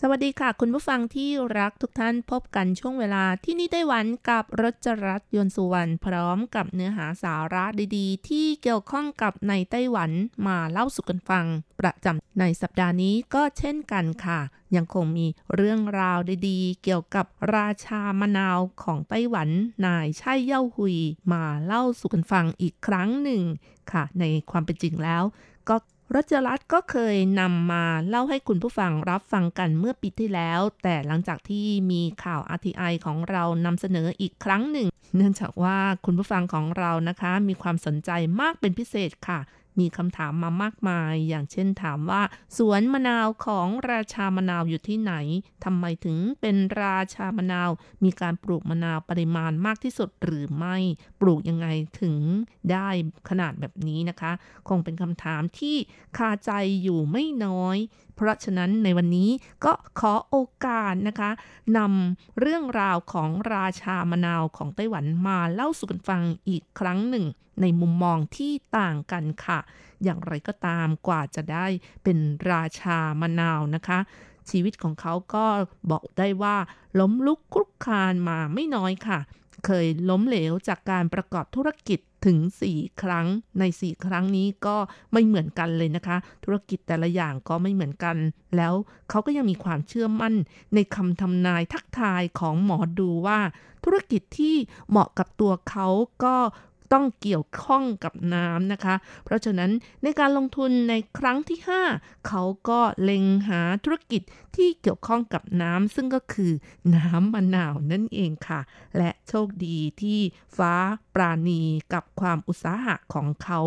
สวัสดีค่ะ คุณผู้ฟังที่รักทุกท่านพบกันช่วงเวลาที่นี่ไต้หวันกับรจรัสยนสุวรรณพร้อมกับเนื้อหาสาระดีๆ ที่เกี่ยวข้องกับในไต้หวันมาเล่าสู่กันฟัง ประจำในสัปดาห์นี้ก็เช่นกันค่ะ ยังคงมีเรื่องราวดีๆ เกี่ยวกับราชามะนาวของไต้หวัน นายช่เย่าหุยมาเล่าสู่กันฟังอีกครั้งหนึ่งค่ะ ในความเป็นจริงแล้ว รัชรัตน์ก็เคยนำมาเล่าให้คุณผู้ฟังรับฟังกันเมื่อปีที่แล้ว แต่หลังจากที่มีข่าว RTI ของเรานำเสนออีกครั้งหนึ่ง เนื่องจากว่าคุณผู้ฟังของเรานะคะ มีความสนใจมากเป็นพิเศษค่ะ มีคำถามมามากมาย อย่างเช่นถามว่า สวนมะนาวของราชามะนาวอยู่ที่ไหนทำไมถึงเป็นราชามะนาว มีการปลูกมะนาวปริมาณมากที่สุดหรือไม่ ปลูกยังไงถึงได้ขนาดแบบนี้นะคะ คงเป็นคำถามที่คาใจอยู่ไม่น้อย เพราะฉะนั้นในวันนี้ก็ขอโอกาสนะคะนำเรื่องราวของราชามะนาวของไต้หวันมาเล่าสู่กันฟังอีกครั้งหนึ่ง ในมุมมองที่ต่างกันค่ะ อย่างไรก็ตามกว่าจะได้เป็นราชามะนาวนะคะชีวิตของเขาก็บอกได้ว่าล้มลุกคลุกคลานมาไม่น้อยค่ะ เคยล้มเหลวจากการประกอบธุรกิจ ถึง 4 ครั้งใน 4 ครั้งนี้ก็ไม่เหมือนกันเลยนะคะ ธุรกิจแต่ละอย่างก็ไม่เหมือนกัน แล้วเขาก็ยังมีความเชื่อมั่น ในคำทำนายทักทายของหมอดูว่า ธุรกิจที่เหมาะกับตัวเขาก็ ต้องเกี่ยวข้องกับน้ำนะคะ เพราะฉะนั้นในการลงทุนในครั้งที่ 5 เขาก็เล็งหาธุรกิจที่เกี่ยวข้องกับน้ำซึ่งก็คือน้ำมะนาวนั่นเองค่ะ และโชคดีที่ฟ้าปราณีกับความอุตสาหะของเขา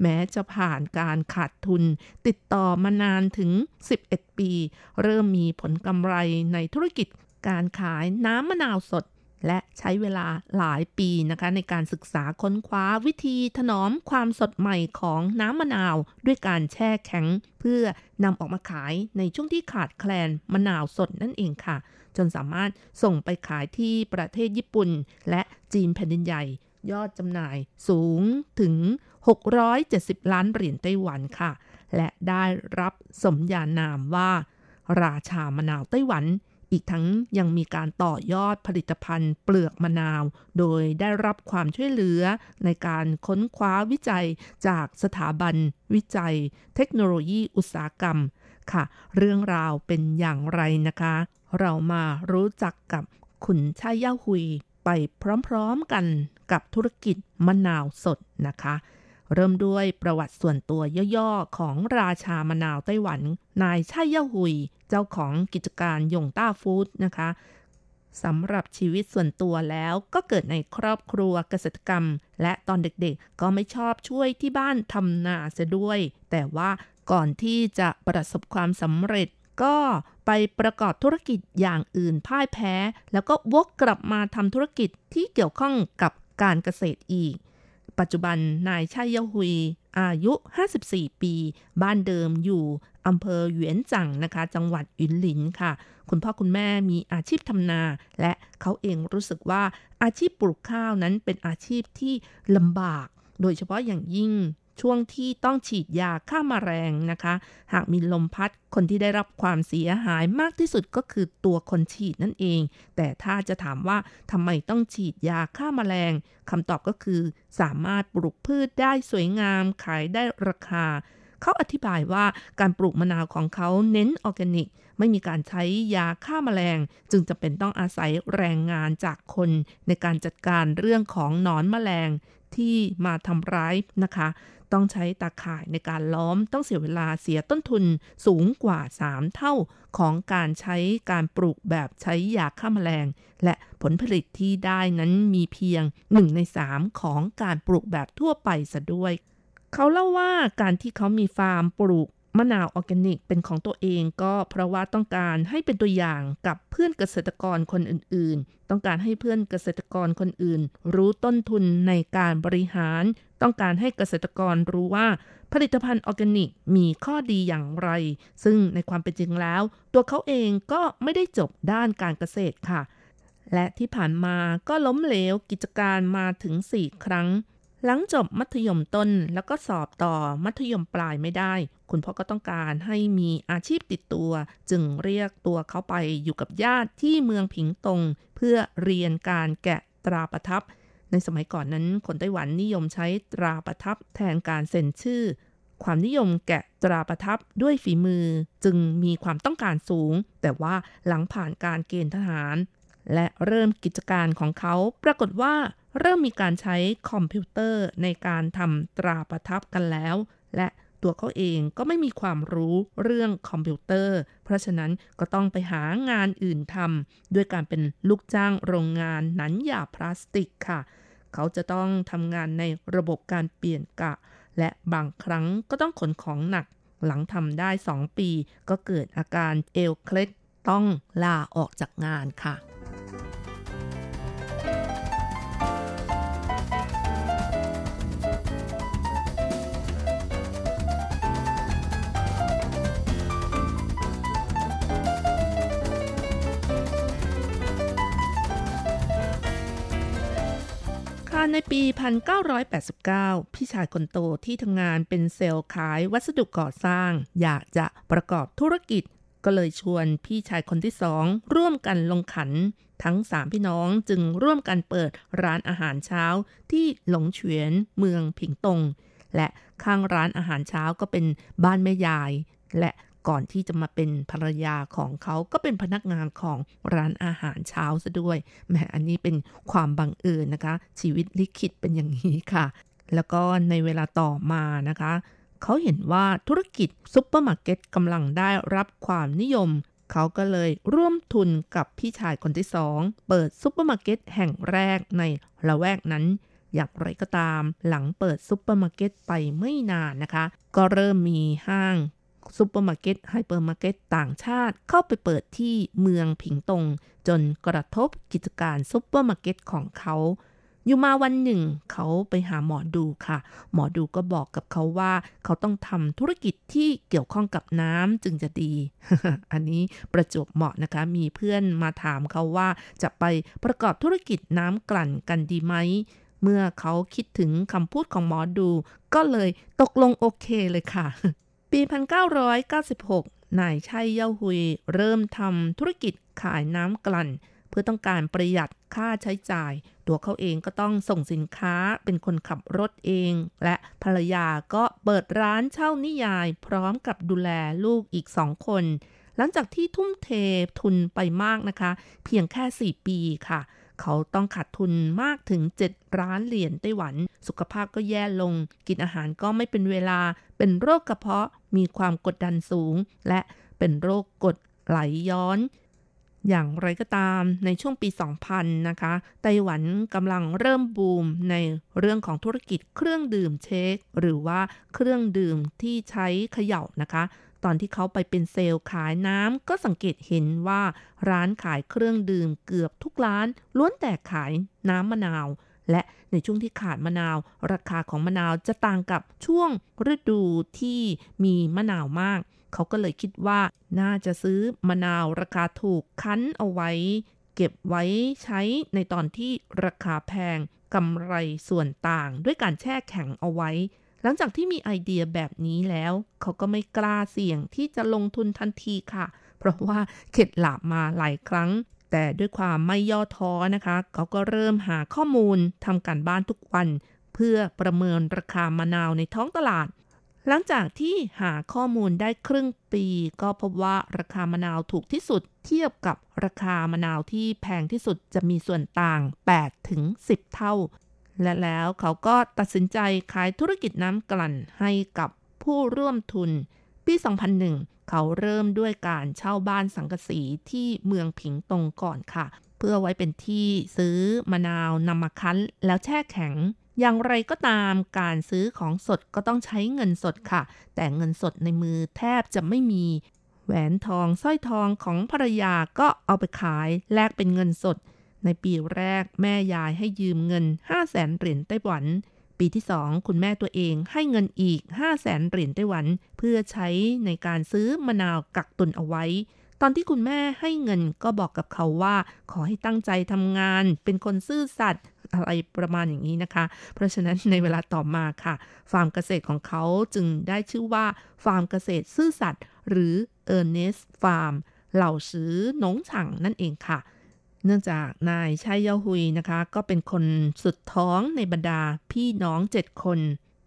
แม้จะผ่านการขาดทุน ติดต่อมานานถึง 11 ปี เริ่มมีผลกำไรในธุรกิจการขายน้ำมะนาวสด และใช้เวลาหลายปีนะคะในการศึกษาค้นคว้าวิธีถนอมความสดใหม่ของน้ำมะนาวด้วยการแช่แข็ง เพื่อนำออกมาขายในช่วงที่ขาดแคลนมะนาวสดนั่นเองค่ะ จนสามารถส่งไปขายที่ประเทศญี่ปุ่น และจีนแผ่นดินใหญ่ ยอดจำหน่ายสูงถึง 670 ล้านเหรียญไต้หวันค่ะ และได้รับสมญานามว่า ราชามะนาวไต้หวัน อีกทั้งยังมีการต่อยอดผลิตภัณฑ์เปลือกมะนาว โดยได้รับความช่วยเหลือในการค้นคว้าวิจัยจากสถาบัน วิจัย เทคโนโลยีอุตสาหกรรมค่ะ เรื่องราวเป็นอย่างไรนะคะ เรามารู้จักกับคุณชายย่าหุยไปพร้อมๆกันกับธุรกิจมะนาวสดนะคะ เริ่มด้วยประวัติส่วนตัวย่อๆ ของราชามะนาวไต้หวัน นายช่ายเย่าหุย เจ้าของกิจการยงต้าฟู้ดนะคะสำหรับชีวิตส่วนตัวแล้วก็เกิดในครอบครัวเกษตรกรรม และตอนเด็กๆ ก็ไม่ชอบช่วยที่บ้านทำนาเสียด้วย แต่ว่าก่อนที่จะประสบความสำเร็จก็ไปประกอบธุรกิจอย่างอื่นพ่ายแพ้ แล้วก็วกกลับมาทำธุรกิจที่เกี่ยวข้องกับการเกษตรอีก ปัจจุบันนายชัยยหุย อายุ 54 ปี บ้านเดิมอยู่อำเภอหยวนจังนะคะ จังหวัดอินหลินค่ะ คุณพ่อคุณแม่มีอาชีพทำนา และเขาเองรู้สึกว่าอาชีพปลูกข้าวนั้นเป็นอาชีพที่ลำบาก โดยเฉพาะอย่างยิ่ง ช่วงที่ต้องฉีดยาฆ่ามาแมลงนะคะ หากมีลมพัดคนที่ได้รับความเสียหายมากที่สุดก็คือตัวคนฉีดนั่นเอง แต่ถ้าจะถามว่าทำไมต้องฉีดยาฆ่ามาแมลงคำตอบก็คือ สามารถปลูกพืชได้สวยงามขายได้ราคาเขาอธิบายว่าการปลูกมะนาวของเขาเน้นออร์แกนิก ไม่มีการใช้ยาฆ่ามาแมลง จึงจะเป็นต้องอาศัยแรงงานจากคน ในการจัดการเรื่องของหนอนแมลงที่มาทำร้ายนะคะ ต้องใช้ตาข่ายในการล้อมต้องเสียเวลาเสียต้นทุนสูงกว่า 3 เท่าของการใช้การปลูกแบบใช้ยาฆ่าแมลง และผลผลิตที่ได้นั้นมีเพียง 1 ใน 3 ของการปลูกแบบทั่วไปซะด้วย เขาเล่าว่าการที่เขามีฟาร์มปลูก มะนาวออร์แกนิกเป็นของตัวเองก็เพราะว่าต้องการให้เป็นตัวอย่างกับเพื่อนเกษตรกรคนอื่นๆ ต้องการให้เพื่อนเกษตรกรคนอื่น รู้ต้นทุนในการบริหาร ต้องการให้เกษตรกรรู้ว่า ผลิตภัณฑ์ออร์แกนิกมีข้อดีอย่างไร ซึ่งในความเป็นจริงแล้ว ตัวเขาเองก็ไม่ได้จบด้านการเกษตรค่ะ และที่ผ่านมาก็ล้มเหลวกิจการมาถึง 4 ครั้ง หลังจบมัธยมต้นแล้วก็สอบต่อมัธยมปลายไม่ได้ คุณพ่อก็ต้องการให้มีอาชีพติดตัว จึงเรียกตัวเขาไปอยู่กับญาติที่เมืองผิงตง เพื่อเรียนการแกะตราประทับ ในสมัยก่อนนั้นคนไต้หวันนิยมใช้ตราประทับแทนการเซ็นชื่อ ความนิยมแกะตราประทับด้วยฝีมือจึงมีความต้องการสูง แต่ว่าหลังผ่านการเกณฑ์ทหาร และเริ่มกิจการของเขาปรากฏว่า เริ่มมีการใช้คอมพิวเตอร์ในการทำตราประทับกันแล้ว และตัวเขาเองก็ไม่มีความรู้เรื่องคอมพิวเตอร์ เพราะฉะนั้นก็ต้องไปหางานอื่นทำด้วยการเป็นลูกจ้างโรงงานหนันหยาพลาสติกค่ะ เขาจะต้องทำงานในระบบการเปลี่ยนกะ และบางครั้งก็ต้องขนของหนัก หลังทำได้ 2 ปี ก็เกิดอาการเอวเคล็ดต้องลาออกจากงานค่ะ ในปี 1989 พี่ชายคนโตที่ทำงานเป็นเซลล์ขายวัสดุก่อสร้าง อยากจะประกอบธุรกิจ ก็เลยชวนพี่ชายคนที่สองร่วมกันลงขัน ทั้งสามพี่น้องจึงร่วมกันเปิดร้านอาหารเช้าที่หลงเฉวียนเมืองผิงตง และข้างร้านอาหารเช้าก็เป็นบ้านแม่ยาย และ ก่อนที่จะมาเป็นภรรยาของเขาก็เป็นพนักงานของร้านอาหารเช้าซะด้วยแหมอันนี้เป็นความบังเอิญนะคะ ชีวิตลิขิตเป็นอย่างนี้ค่ะ แล้วก็ในเวลาต่อมานะคะเขาเห็นว่าธุรกิจซุปเปอร์มาร์เก็ตกำลังได้รับความนิยม เขาก็เลยร่วมทุนกับพี่ชายคนที่สองเปิดซุปเปอร์มาร์เก็ตแห่งแรกในละแวกนั้นอย่างไรก็ตามหลังเปิดซุปเปอร์มาร์เก็ตไปไม่นานนะคะ ก็เริ่มมีห้าง ซูเปอร์มาร์เก็ตไฮเปอร์มาร์เก็ตต่างชาติเข้าไปเปิดที่เมืองผิงตง จนกระทบกิจการซูเปอร์มาร์เก็ตของเขา อยู่มาวันหนึ่ง เขาไปหาหมอดูค่ะ หมอดูก็บอกกับเขาว่า เขาต้องทำธุรกิจที่เกี่ยวข้องกับน้ำจึงจะดี อันนี้ประจวบเหมาะนะคะ มีเพื่อนมาถามเขาว่าจะไปประกอบธุรกิจน้ำกลั่นกันดีไหมเมื่อเขาคิดถึงคำพูดของหมอดู ก็เลยตกลงโอเคเลยค่ะ ปี 1996 นายชัยเย่าหุยเริ่มทำธุรกิจขายน้ำกลั่น เพื่อต้องการประหยัดค่าใช้จ่าย ตัวเขาเองก็ต้องส่งสินค้าเป็นคนขับรถเอง และภรรยาก็เปิดร้านเช่านิยาย พร้อมกับดูแลลูกอีกสองคน หลังจากที่ทุ่มเททุนไปมากนะคะ เพียงแค่ 4 ปีค่ะ เขาต้องขาดทุนมากถึง7ร้านเหรียญไต้หวัน สุขภาพก็แย่ลง กินอาหารก็ไม่เป็นเวลา เป็นโรคกระเพาะ มีความกดดันสูง และเป็นโรคกดไหลย้อน อย่างไรก็ตามในช่วงปี 2000 นะคะ ไต้หวันกำลังเริ่มบูมในเรื่องของธุรกิจเครื่องดื่มเชค หรือว่าเครื่องดื่มที่ใช้เขย่านะคะ ตอนที่เขาไปเป็นเซลล์ขายน้ำก็สังเกตเห็นว่าร้านขายเครื่องดื่มเกือบทุกร้าน ล้วนแต่ขายน้ำมะนาว และในช่วงที่ขาดมะนาว ราคาของมะนาวจะต่างกับช่วงฤดูที่มีมะนาวมาก เขาก็เลยคิดว่าน่าจะซื้อมะนาวราคาถูกคั้นเอาไว้ เก็บไว้ใช้ในตอนที่ราคาแพงกำไรส่วนต่างด้วยการแช่แข็งเอาไว้ หลังจากที่มีไอเดียแบบนี้แล้ว เขาก็ไม่กล้าเสี่ยงที่จะลงทุนทันทีค่ะ เพราะว่าเข็ดหลาบมาหลายครั้ง แต่ด้วยความไม่ย่อท้อนะคะ เขาก็เริ่มหาข้อมูลทำการบ้านทุกวัน เพื่อประเมินราคามะนาวในท้องตลาด หลังจากที่หาข้อมูลได้ครึ่งปี ก็พบว่าราคามะนาวถูกที่สุด เทียบกับราคามะนาวที่แพงที่สุดจะมีส่วนต่าง8ถึง10 เท่า และแล้วเขาก็ตัดสินใจขายธุรกิจน้ำกลั่นให้กับผู้ร่วมทุน ปี 2001 เขาเริ่มด้วยการเช่าบ้านสังกะสีที่เมืองผิงตงก่อนค่ะ เพื่อไว้เป็นที่ซื้อมะนาวนำมาคั้นแล้วแช่แข็ง อย่างไรก็ตามการซื้อของสดก็ต้องใช้เงินสดค่ะ แต่เงินสดในมือแทบจะไม่มี แหวนทองสร้อยทองของภรรยาก็เอาไปขายแลกเป็นเงินสด ในปีแรกแม่ยายให้ยืมเงิน 5 0 0แสนเหรียญไต้หวัน ปีที่สองคุณแม่ตัวเองให้เงินอีก 5 0 0แสนเหรียญไต้หวัน เพื่อใช้ในการซื้อมะนาวกักตุนเอาไว้ ตอนที่คุณแม่ให้เงินก็บอกกับเขาว่า ขอให้ตั้งใจทำงาน เป็นคนซื่อสัตย์อะไรประมาณอย่างนี้นะคะ เพราะฉะนั้นในเวลาต่อมาค่ะ ฟาร์มเกษตรของเขาจึงได้ชื่อว่า ฟาร์มเกษตรซื่อสัตย์หรือ Ernest Farm เหล่าซื้อหนงฉังนั่นเองค่ะ เนื่องจากนายชัยเยาหุยนะคะ ก็เป็นคนสุดท้องในบรรดาพี่น้องเจ็ดคน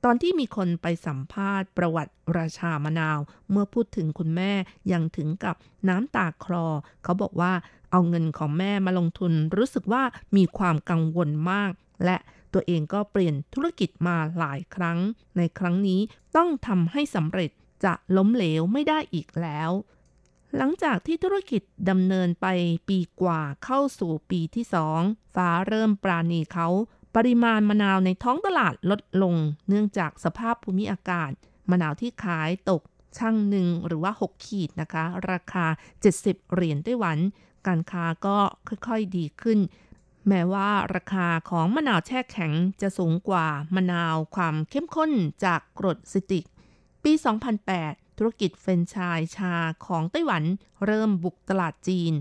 ตอนที่มีคนไปสัมภาษณ์ประวัติราชามะนาว เมื่อพูดถึงคุณแม่ยังถึงกับน้ำตาคลอ เขาบอกว่าเอาเงินของแม่มาลงทุนรู้สึกว่ามีความกังวลมาก และตัวเองก็เปลี่ยนธุรกิจมาหลายครั้ง ในครั้งนี้ต้องทำให้สำเร็จจะล้มเหลวไม่ได้อีกแล้ว หลังจากที่ธุรกิจดำเนินไปปีกว่าเข้าสู่ปีที่สองฟ้าเริ่มปราณีเขา ปริมาณมะนาวในท้องตลาดลดลง เนื่องจากสภาพภูมิอากาศ มะนาวที่ขายตกช่างหนึ่งหรือว่า 6 ขีดนะคะ ราคา 70 เหรียญไต้หวัน การค้าก็ค่อยๆดีขึ้น แม้ว่าราคาของมะนาวแช่แข็งจะสูงกว่ามะนาวความเข้มข้นจากกรดซิติก ปี 2008 ธุรกิจเฟรนชส์ชาของไต้หวันเริ่มบุกตลาดจีน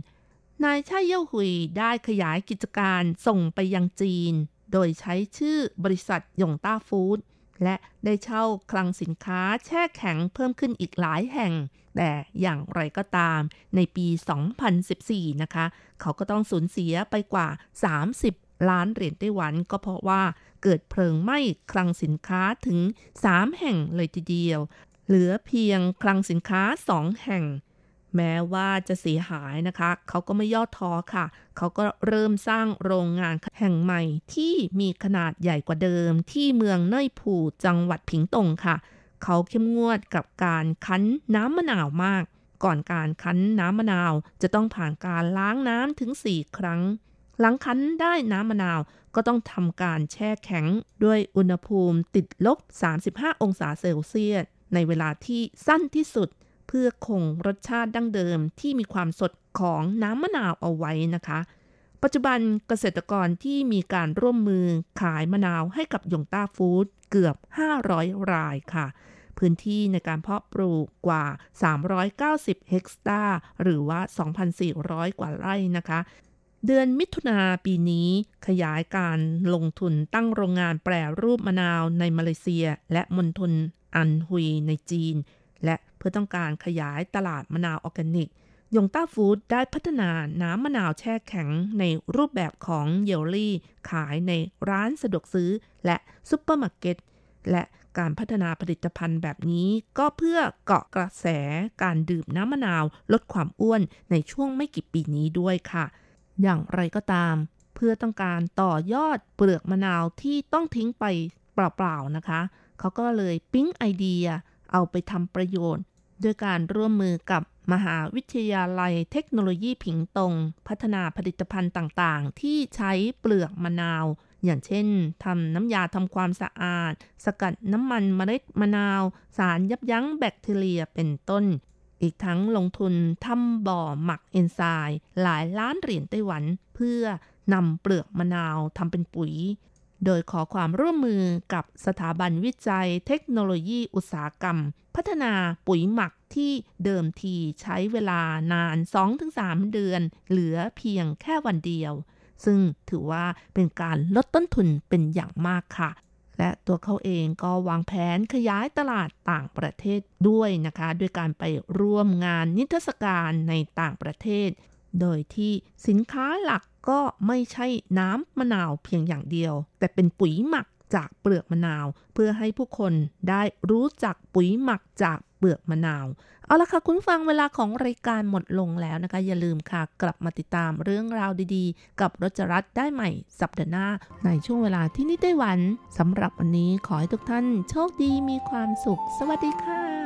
นายช่เย่าหุยได้ขยายกิจการส่งไปยังจีน โดยใช้ชื่อบริษัทยงต้าฟู้ดและได้เช่าคลังสินค้าแช่แข็งเพิ่มขึ้นอีกหลายแห่ง แต่อย่างไรก็ตามในปี 2014 นะคะ เขาก็ต้องสูญเสียไปกว่า 30 ล้านเหรียญไต้หวันก็เพราะว่าเกิดเพลิงไหม้คลังสินค้าถึง 3 แห่งเลยทีเดียว เหลือเพียงคลังสินค้า2แห่ง แม้ว่าจะเสียหายนะคะ เขาก็ไม่ย่อท้อค่ะ เขาก็เริ่มสร้างโรงงานแห่งใหม่ที่มีขนาดใหญ่กว่าเดิมที่เมืองเน่ยผู่จังหวัดผิงตงค่ะ เขาเข้มงวดกับการคั้นน้ำมะนาวมาก ก่อนการคั้นน้ำมะนาวจะต้องผ่านการล้างน้ำถึง 4 ครั้ง หลังคั้นได้น้ำมะนาวก็ต้องทำการแช่แข็งด้วยอุณหภูมิติดลบ 35 องศาเซลเซียส ในเวลาที่สั้นที่สุด เพื่อคงรสชาติดั้งเดิมที่มีความสดของน้ำมะนาวเอาไว้นะคะ ปัจจุบันเกษตรกรที่มีการร่วมมือขายมะนาวให้กับยงต้าฟู้ดเกือบ 500 รายค่ะ พื้นที่ในการเพาะปลูกกว่า 390 เฮกตาร์หรือว่า 2,400 กว่าไร่นะคะเดือนมิถุนาปีนี้ขยายการลงทุนตั้งโรงงานแปรรูปมะนาวในมาเลเซีย และมณฑล อันฮุยในจีน และเพื่อต้องการขยายตลาดมะนาวออร์แกนิกยงต้าฟู้ดได้พัฒนาน้ำมะนาวแช่แข็งในรูปแบบของเยลลี่ ขายในร้านสะดวกซื้อและซุปเปอร์มาร์เก็ต และการพัฒนาผลิตภัณฑ์แบบนี้ก็เพื่อเกาะกระแสการดื่มน้ำมะนาวลดความอ้วนในช่วงไม่กี่ปีนี้ด้วยค่ะ อย่างไรก็ตาม เพื่อต้องการต่อยอดเปลือกมะนาวที่ต้องทิ้งไปเปล่าๆนะคะ เขาก็เลยปิ๊งไอเดีย เอาไปทำประโยชน์ ด้วยการร่วมมือกับมหาวิทยาลัยเทคโนโลยีผิงตง พัฒนาผลิตภัณฑ์ต่างๆ ที่ใช้เปลือกมะนาว อย่างเช่นทำน้ำยาทำความสะอาด สกัดน้ำมันเมล็ดมะนาว สารยับยั้งแบคทีเรียเป็นต้น อีกทั้งลงทุนทำบ่อหมักเอนไซม์หลายล้านเหรียญไต้หวัน เพื่อนำเปลือกมะนาวทำเป็นปุ๋ย โดยขอความร่วมมือกับสถาบันวิจัยเทคโนโลยีอุตสาหกรรม พัฒนาปุ๋ยหมักที่เดิมทีใช้เวลานาน 2-3 เดือน เหลือเพียงแค่วันเดียว ซึ่งถือว่าเป็นการลดต้นทุนเป็นอย่างมากค่ะ และตัวเขาเองก็วางแผนขยายตลาดต่างประเทศด้วยนะคะ ด้วยการไปร่วมงานนิทรรศการในต่างประเทศ โดยที่สินค้าหลักก็ไม่ใช่น้ำมะนาวเพียงอย่างเดียว แต่เป็นปุ๋ยหมักจากเปลือกมะนาว เพื่อให้ผู้คนได้รู้จักปุ๋ยหมักจากเปลือกมะนาว เอาละค่ะคุณฟังเวลาของรายการหมดลงแล้วนะคะ อย่าลืมค่ะ กลับมาติดตามเรื่องราวดีๆ กับรจรัสได้ใหม่สัปดาห์หน้า ในช่วงเวลาที่นิดได้วันสำหรับวันนี้ขอให้ทุกท่านโชคดีมีความสุข สวัสดีค่ะ《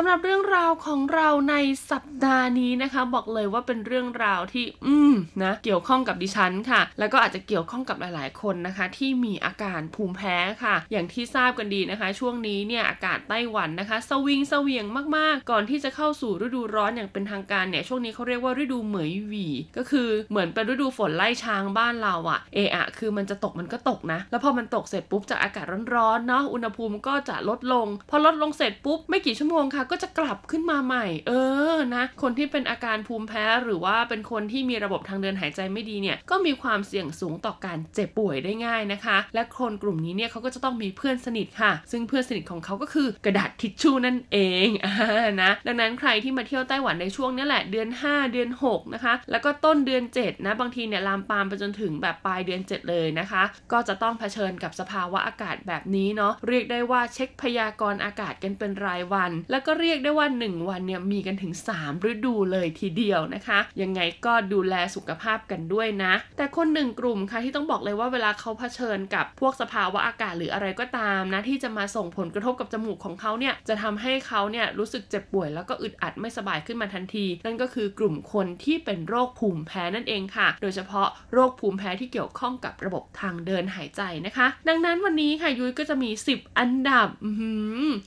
สำหรับเรื่องราวของเราในสัปดาห์นี้นะคะ บอกเลยว่าเป็นเรื่องราวที่ อืมนะเกี่ยวข้องกับดิฉันค่ะ แล้วก็อาจจะเกี่ยวข้องกับหลาย ๆ คนนะคะ ที่มีอาการภูมิแพ้ค่ะ อย่างที่ทราบกันดีนะคะ ช่วงนี้เนี่ยอากาศไต้หวันนะคะ สวิงสวียงมาก ๆ ก่อนที่จะเข้าสู่ฤดูร้อนอย่างเป็นทางการเนี่ยช่วงนี้เขาเรียกว่าฤดูเหมยหวี ก็คือเหมือนเป็นฤดูฝนไล่ช้างบ้านเราอะเอะอะคือมันจะตกมันก็ตกนะ แล้วพอมันตกเสร็จปุ๊บจากอากาศร้อนๆเนาะอุณหภูมิก็จะลดลง พอลดลงเสร็จปุ๊บไม่กี่ชั่วโมงค่ะก็จะกลับขึ้นมาใหม่ เออนะคนที่เป็นอาการภูมิแพ้หรือว่าเป็นคนที่มีระบบทางเดินหายใจไม่ดีเนี่ยก็มีความเสี่ยงสูงต่อการเจ็บป่วยได้ง่ายนะคะ และคนกลุ่มนี้เนี่ยเขาก็จะต้องมีเพื่อนสนิทค่ะ ซึ่งเพื่อนสนิทของเขาก็คือกระดาษทิชชู่นั่นเองอ่านะดังนั้นใครที่มาเที่ยวไต้หวันในช่วงนี้แหละเดือน 5 เดือน 6 นะคะ แล้วก็ต้นเดือน 7 นะ บางทีเนี่ยลามปามไปจนถึงแบบปลายเดือน 7 เลยนะคะ ก็จะต้องเผชิญกับสภาวะอากาศแบบนี้เนาะเรียกได้ว่าเช็คพยากรณ์อากาศกันเป็นรายวัน แล้วก็เรียกได้ว่า 1 วันเนี่ยมีกันถึง 3 ฤดูเลยทีเดียวนะคะ ยังไงก็ดูแลสุขภาพกันด้วยนะ แต่คนหนึ่งกลุ่มค่ะที่ต้องบอกเลยว่าเวลาเขาเผชิญกับพวกสภาวะอากาศหรืออะไรก็ตามนะที่จะมาส่งผลกระทบกับจมูกของเขาเนี่ยจะทำให้เขาเนี่ยรู้สึกเจ็บป่วยแล้วก็อึดอัดไม่สบายขึ้นมาทันที นั่นก็คือกลุ่มคนที่เป็นโรคภูมิแพ้นั่นเองค่ะ โดยเฉพาะโรคภูมิแพ้ที่เกี่ยวข้องกับระบบทางเดินหายใจนะคะ ดังนั้นวันนี้ค่ะยุ้ยก็จะมี 10 อันดับ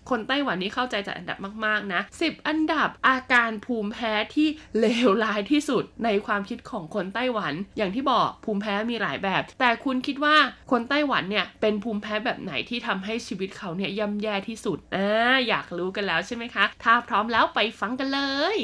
คนไต้หวันนี้เข้าใจจัดอันดับมากๆนะ 10 อันดับอาการภูมิแพ้ที่เลวร้ายที่สุดในความคิดของคนไต้หวัน อย่างที่บอกภูมิแพ้มีหลายแบบ แต่คุณคิดว่าคนไต้หวันเนี่ยเป็นภูมิแพ้แบบไหนที่ทำให้ชีวิตเขาเนี่ยย่ำแย่ที่สุดอ่าอยากรู้กันแล้วใช่ไหมคะ ถ้าพร้อมแล้วไปฟังกันเลย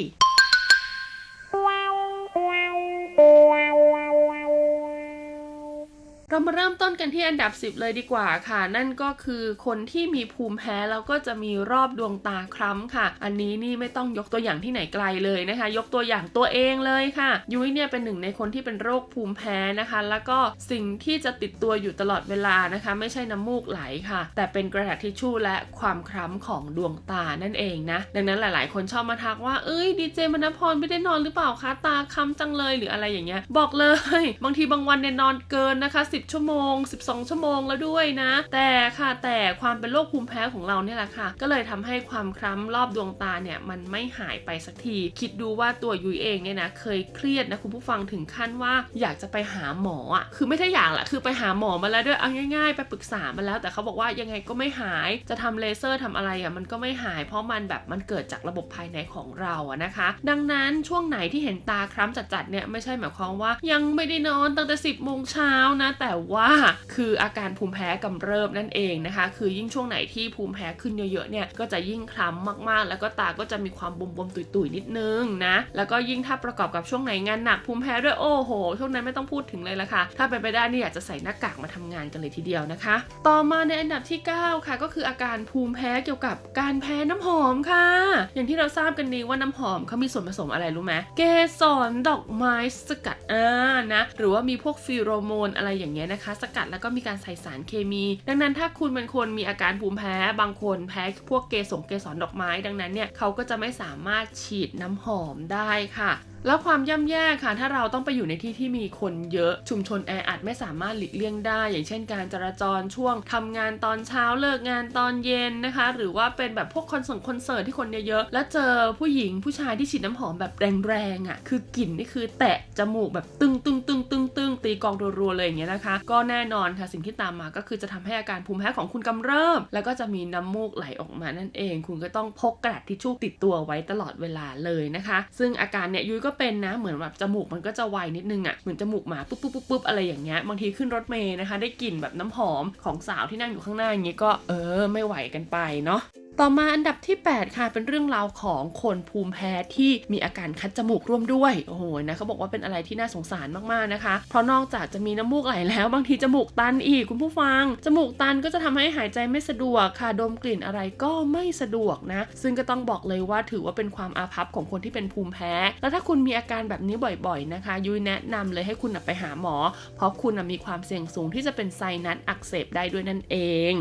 เรามาเริ่มต้นกันที่อันดับ 10 เลยดีกว่าค่ะ นั่นก็คือคนที่มีภูมิแพ้แล้วก็จะมีรอบดวงตาคล้ำค่ะ อันนี้นี่ไม่ต้องยกตัวอย่างที่ไหนไกลเลยนะคะ ยกตัวอย่างตัวเองเลยค่ะ ยุ้ยเนี่ยเป็นหนึ่งในคนที่เป็นโรคภูมิแพ้นะคะ แล้วก็สิ่งที่จะติดตัวอยู่ตลอดเวลานะคะ ไม่ใช่น้ำมูกไหลค่ะ แต่เป็นกระดาษทิชชู่และความคล้ำของดวงตานั่นเองนะดังนั้นหลาย ๆ คนชอบมาทักว่าเอ้ยดีเจมณพรไม่ได้นอนหรือเปล่าคะตาคล้ำจังเลยหรืออะไรอย่างเงี้ยบอกเลย บางทีบางวันเนี่ยนอนเกินนะคะ10 ชั่วโมง 12 ชั่วโมงแล้วด้วยนะ แต่ค่ะแต่ความเป็นโรคภูมิแพ้ของเราเนี่ยแหละค่ะ ก็เลยทำให้ความคล้ำรอบดวงตาเนี่ยมันไม่หายไปสักที คิดดูว่าตัวยุ้ยเองเนี่ยนะเคยเครียดนะคุณผู้ฟังถึงขั้นว่าอยากจะไปหาหมออะคือไม่ใช่อยากละคือไปหาหมอมาแล้วด้วยเอาง่าย ๆ ไปปรึกษามาแล้ว แต่เขาบอกว่ายังไงก็ไม่หายจะทำเลเซอร์ทำอะไรอะมันก็ไม่หายเพราะมันแบบมันเกิดจากระบบภายในของเราอะนะคะ ดังนั้นช่วงไหนที่เห็นตาคล้ำจัดๆเนี่ยไม่ใช่หมายความว่า ยังไม่ได้นอนตั้งแต่10โมงเช้านะแต่แต่ว่าคืออาการภูมิแพ้กำเริบนั่นเองนะคะ คือยิ่งช่วงไหนที่ภูมิแพ้ขึ้นเยอะๆเนี่ยก็จะยิ่งคล้ำมากๆ แล้วก็ตาก็จะมีความบวมๆตุยๆนิดนึงนะ แล้วก็ยิ่งถ้าประกอบกับช่วงไหนงานหนักภูมิแพ้ด้วยโอ้โห ช่วงนั้นไม่ต้องพูดถึงเลยละค่ะ ถ้าเป็นไปได้นี่อยากจะใส่หน้ากากมาทำงานกันเลยทีเดียวนะคะ ต่อมาในอันดับที่ 9 ค่ะ ก็คืออาการภูมิแพ้เกี่ยวกับการแพ้น้ำหอมค่ะ อย่างที่เราทราบกันดีว่าน้ำหอมเขามีส่วนผสมอะไรรู้ไหมเกสรดอกไม้สกัดอ่านะ หรือว่ามีพวกฟีโรโมนอะไรอย่างเงี้ยนะคะ สกัดแล้วก็มีการใส่สารเคมี ดังนั้นถ้าคุณเป็นคนมีอาการภูมิแพ้บางคนแพ้พวกเกสรเกสรดอกไม้ ดังนั้นเนี่ยเขาก็จะไม่สามารถฉีดน้ำหอมได้ค่ะ แล้วความย่ำแย่ค่ะ ถ้าเราต้องไปอยู่ในที่ที่มีคนเยอะชุมชนแออัดไม่สามารถหลีกเลี่ยงได้ อย่างเช่นการจราจรช่วงทำงานตอนเช้าเลิกงานตอนเย็นนะคะ หรือว่าเป็นแบบพวกคอนเสิร์ตคอนเสิร์ตที่คนเยอะๆแล้วเจอผู้หญิงผู้ชายที่ฉีดน้ำหอมแบบแรงๆอะคือกลิ่นนี่คือแตะจมูกแบบตึงตึงตึงตึงตึงตีกองรัวๆเลยอย่างเงี้ยนะคะ ก็แน่นอนค่ะสิ่งที่ตามมาก็คือจะทำให้อาการภูมิแพ้ของคุณกำเริบแล้วก็จะมีน้ำมูกไหลออกมานั่นเอง คุณก็ต้องพกกระดาษทิชชู่ติดตัวไว้ตลอดเวลาเลยนะคะ ซึ่งอาการเนี่ยยุ้ยก็็เป็นนะ เหมือนแบบจมูกมันก็จะไวนิดนึงอะ่ะ เหมือนจมูกหมาปุ๊บปุ๊บปุ๊บปุ๊บอะไรอย่างเงี้ย บางทีขึ้นรถเมย์นะคะ ได้กลิ่นแบบน้ำหอมของสาวที่นั่งอยู่ข้างหน้าอย่างเงี้ยก็เออไม่ไหวกันไปเนาะต่อมาอันดับที่ 8 ค่ะเป็นเรื่องราวของคนภูมิแพ้ที่มีอาการคัดจมูกร่วมด้วยโอ้โหนะเขาบอกว่าเป็นอะไรที่น่าสงสารมากๆนะคะ เพราะนอกจากจะมีน้ำมูกไหลแล้ว บางทีจมูกตันอีกคุณผู้ฟัง จมูกตันก็จะทำให้หายใจไม่สะดวกค่ะดมกลิ่นอะไรก็ไม่สะดวกนะ ซึ่งก็ต้องบอกเลยว่าถือว่าเป็นความอาภัพของคนที่เป็นภูมิแพ้ แล้วถ้าคุณมีอาการแบบนี้บ่อยๆนะคะ ยุ้ยแนะนำเลยให้คุณไปหาหมอ เพราะคุณมีความเสี่ยงสูงที่จะเป็นไซนัสอักเสบได้ด้วยนั่นเอง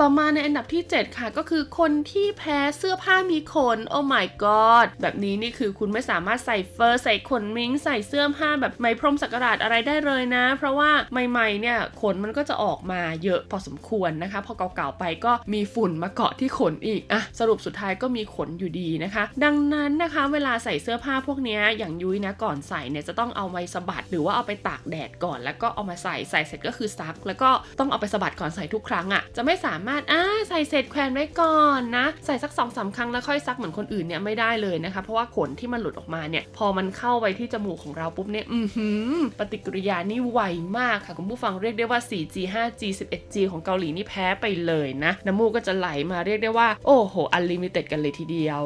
ต่อมาในอันดับที่ 7 ค่ะ ก็คือคนที่แพ้เสื้อผ้ามีขน โอ้ my god แบบนี้นี่คือคุณไม่สามารถใส่เฟอร์ใส่ขนมิงใส่เสื้อผ้าแบบไหมพรมสักการะอะไรได้เลยนะ เพราะว่าใหม่ๆเนี่ยขนมันก็จะออกมาเยอะพอสมควรนะคะ พอเก่าๆไปก็มีฝุ่นมาเกาะที่ขนอีกอะสรุปสุดท้ายก็มีขนอยู่ดีนะคะ ดังนั้นนะคะเวลาใส่เสื้อผ้าพวกนี้อย่างยุ้ยนะก่อนใส่เนี่ยจะต้องเอาไว้สะบัดหรือว่าเอาไปตากแดดก่อน แล้วก็เอามาใส่ใส่เสร็จก็คือซัก แล้วก็ต้องเอาไปสะบัดก่อนใส่ทุกครั้งอะจะไม่สามารถอ่าใส่เสร็จแขวนไว้ก่อนนะ ใส่สักสองสามครั้งแล้วค่อยซักเหมือนคนอื่นเนี่ยไม่ได้เลยนะคะ เพราะว่าขนที่มันหลุดออกมาเนี่ยพอมันเข้าไปที่จมูกของเราปุ๊บเนี่ยอืมปฏิกิริยานี่ไวมากค่ะคุณผู้ฟังเรียกได้ว่า 4G 5G 11G ของเกาหลีนี่แพ้ไปเลยนะน้ำมูกก็จะไหลมาเรียกได้ว่า โอ้โห unlimited กันเลยทีเดียว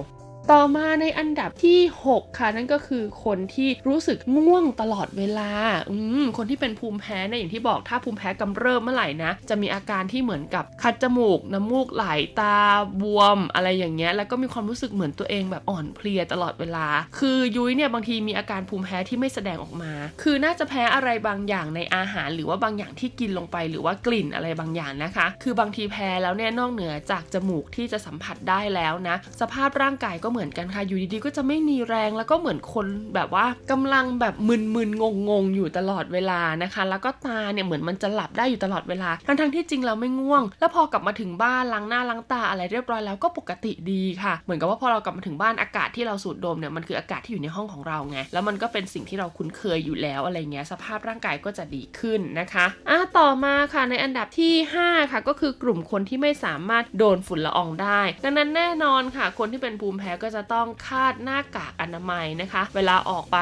ต่อมาในอันดับที่ 6 ค่ะ นั่นก็คือคนที่รู้สึกง่วงตลอดเวลาอืมคนที่เป็นภูมิแพ้เนี่ยอย่างที่บอกถ้าภูมิแพ้กำเริบเมื่อไหร่นะ จะมีอาการที่เหมือนกับคัดจมูก น้ำมูกไหลตาบวมอะไรอย่างเงี้ยแล้วก็มีความรู้สึกเหมือนตัวเองแบบอ่อนเพลียตลอดเวลา คือยุ้ยเนี่ยบางทีมีอาการภูมิแพ้ที่ไม่แสดงออกมา คือน่าจะแพ้อะไรบางอย่างในอาหาร หรือว่าบางอย่างที่กินลงไปหรือว่ากลิ่นอะไรบางอย่างนะคะ คือบางทีแพ้แล้วเนี่ยนอกเหนือจากจมูกที่จะสัมผัสได้แล้วนะ สภาพร่างกายก็เหมือนกันค่ะ อยู่ดีีก็จะไม่มีแรงแล้วก็เหมือนคนแบบว่ากำลังแบบมึนๆงงๆอยู่ตลอดเวลานะคะ แล้วก็ตาเนี่ยเหมือนมันจะหลับได้อยู่ตลอดเวลา ทั้งๆที่จริงเราไม่ง่วง แล้วพอกลับมาถึงบ้านล้างหน้าล้างตาอะไรเรียบร้อยแล้วก็ปกติดีค่ะ เหมือนกับว่าพอเรากลับมาถึงบ้านอากาศที่เราสูดดมเนี่ยมันคืออากาศที่อยู่ในห้องของเราไง แล้วมันก็เป็นสิ่งที่เราคุ้นเคยอยู่แล้วอะไรเงี้ยสภาพร่างกายก็จะดีขึ้นนะคะอะต่อมาค่ะในอันดับที่ 5 ค่ะ ก็คือกลุ่มคนที่ไม่สามารถโดนฝุ่นละอองได้ ดังนั้นแน่นอนค่ะ คนที่เป็นภูมิแพ้ก็็จะต้องคาดหน้ากากอนามัยนะคะ เวลาออกไป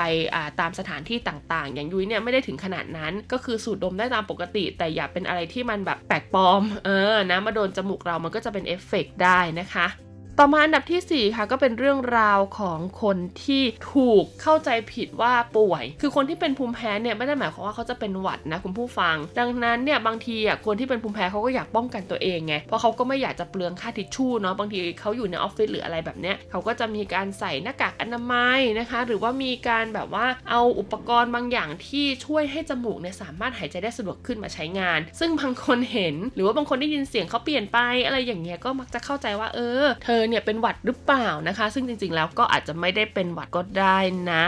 ตามสถานที่ต่างๆ อย่างยุ้ยเนี่ยไม่ได้ถึงขนาดนั้น ก็คือสูดดมได้ตามปกติ แต่อย่าเป็นอะไรที่มันแบบแปลกปลอม เออนะมาโดนจมูกเรามันก็จะเป็นเอฟเฟกได้นะคะ ต่อมาอันดับที่ 4 ค่ะก็เป็นเรื่องราวของคนที่ถูกเข้าใจผิดว่าป่วย คือคนที่เป็นภูมิแพ้เนี่ยไม่ได้หมายความว่าเขาจะเป็นหวัดนะคุณผู้ฟัง ดังนั้นเนี่ยบางทีอะคนที่เป็นภูมิแพ้เขาก็อยากป้องกันตัวเองไงเพราะเขาก็ไม่อยากจะเปลืองค่าทิชชู่เนาะบางทีเขาอยู่ในออฟฟิศหรืออะไรแบบเนี้ยเขาก็จะมีการใส่หน้ากากอนามัยนะคะ หรือว่ามีการแบบว่าเอาอุปกรณ์บางอย่างที่ช่วยให้จมูกเนี่ยสามารถหายใจได้สะดวกขึ้นมาใช้งาน ซึ่งบางคนเห็น หรือว่าบางคนได้ยินเสียงเขาเปลี่ยนไปอะไรอย่างเงี้ยก็มักจะเข้าใจว่าเออเธอเนี่ยเป็นหวัดหรือเปล่านะคะ ซึ่งจริงๆแล้วก็อาจจะไม่ได้เป็นหวัดก็ได้นะ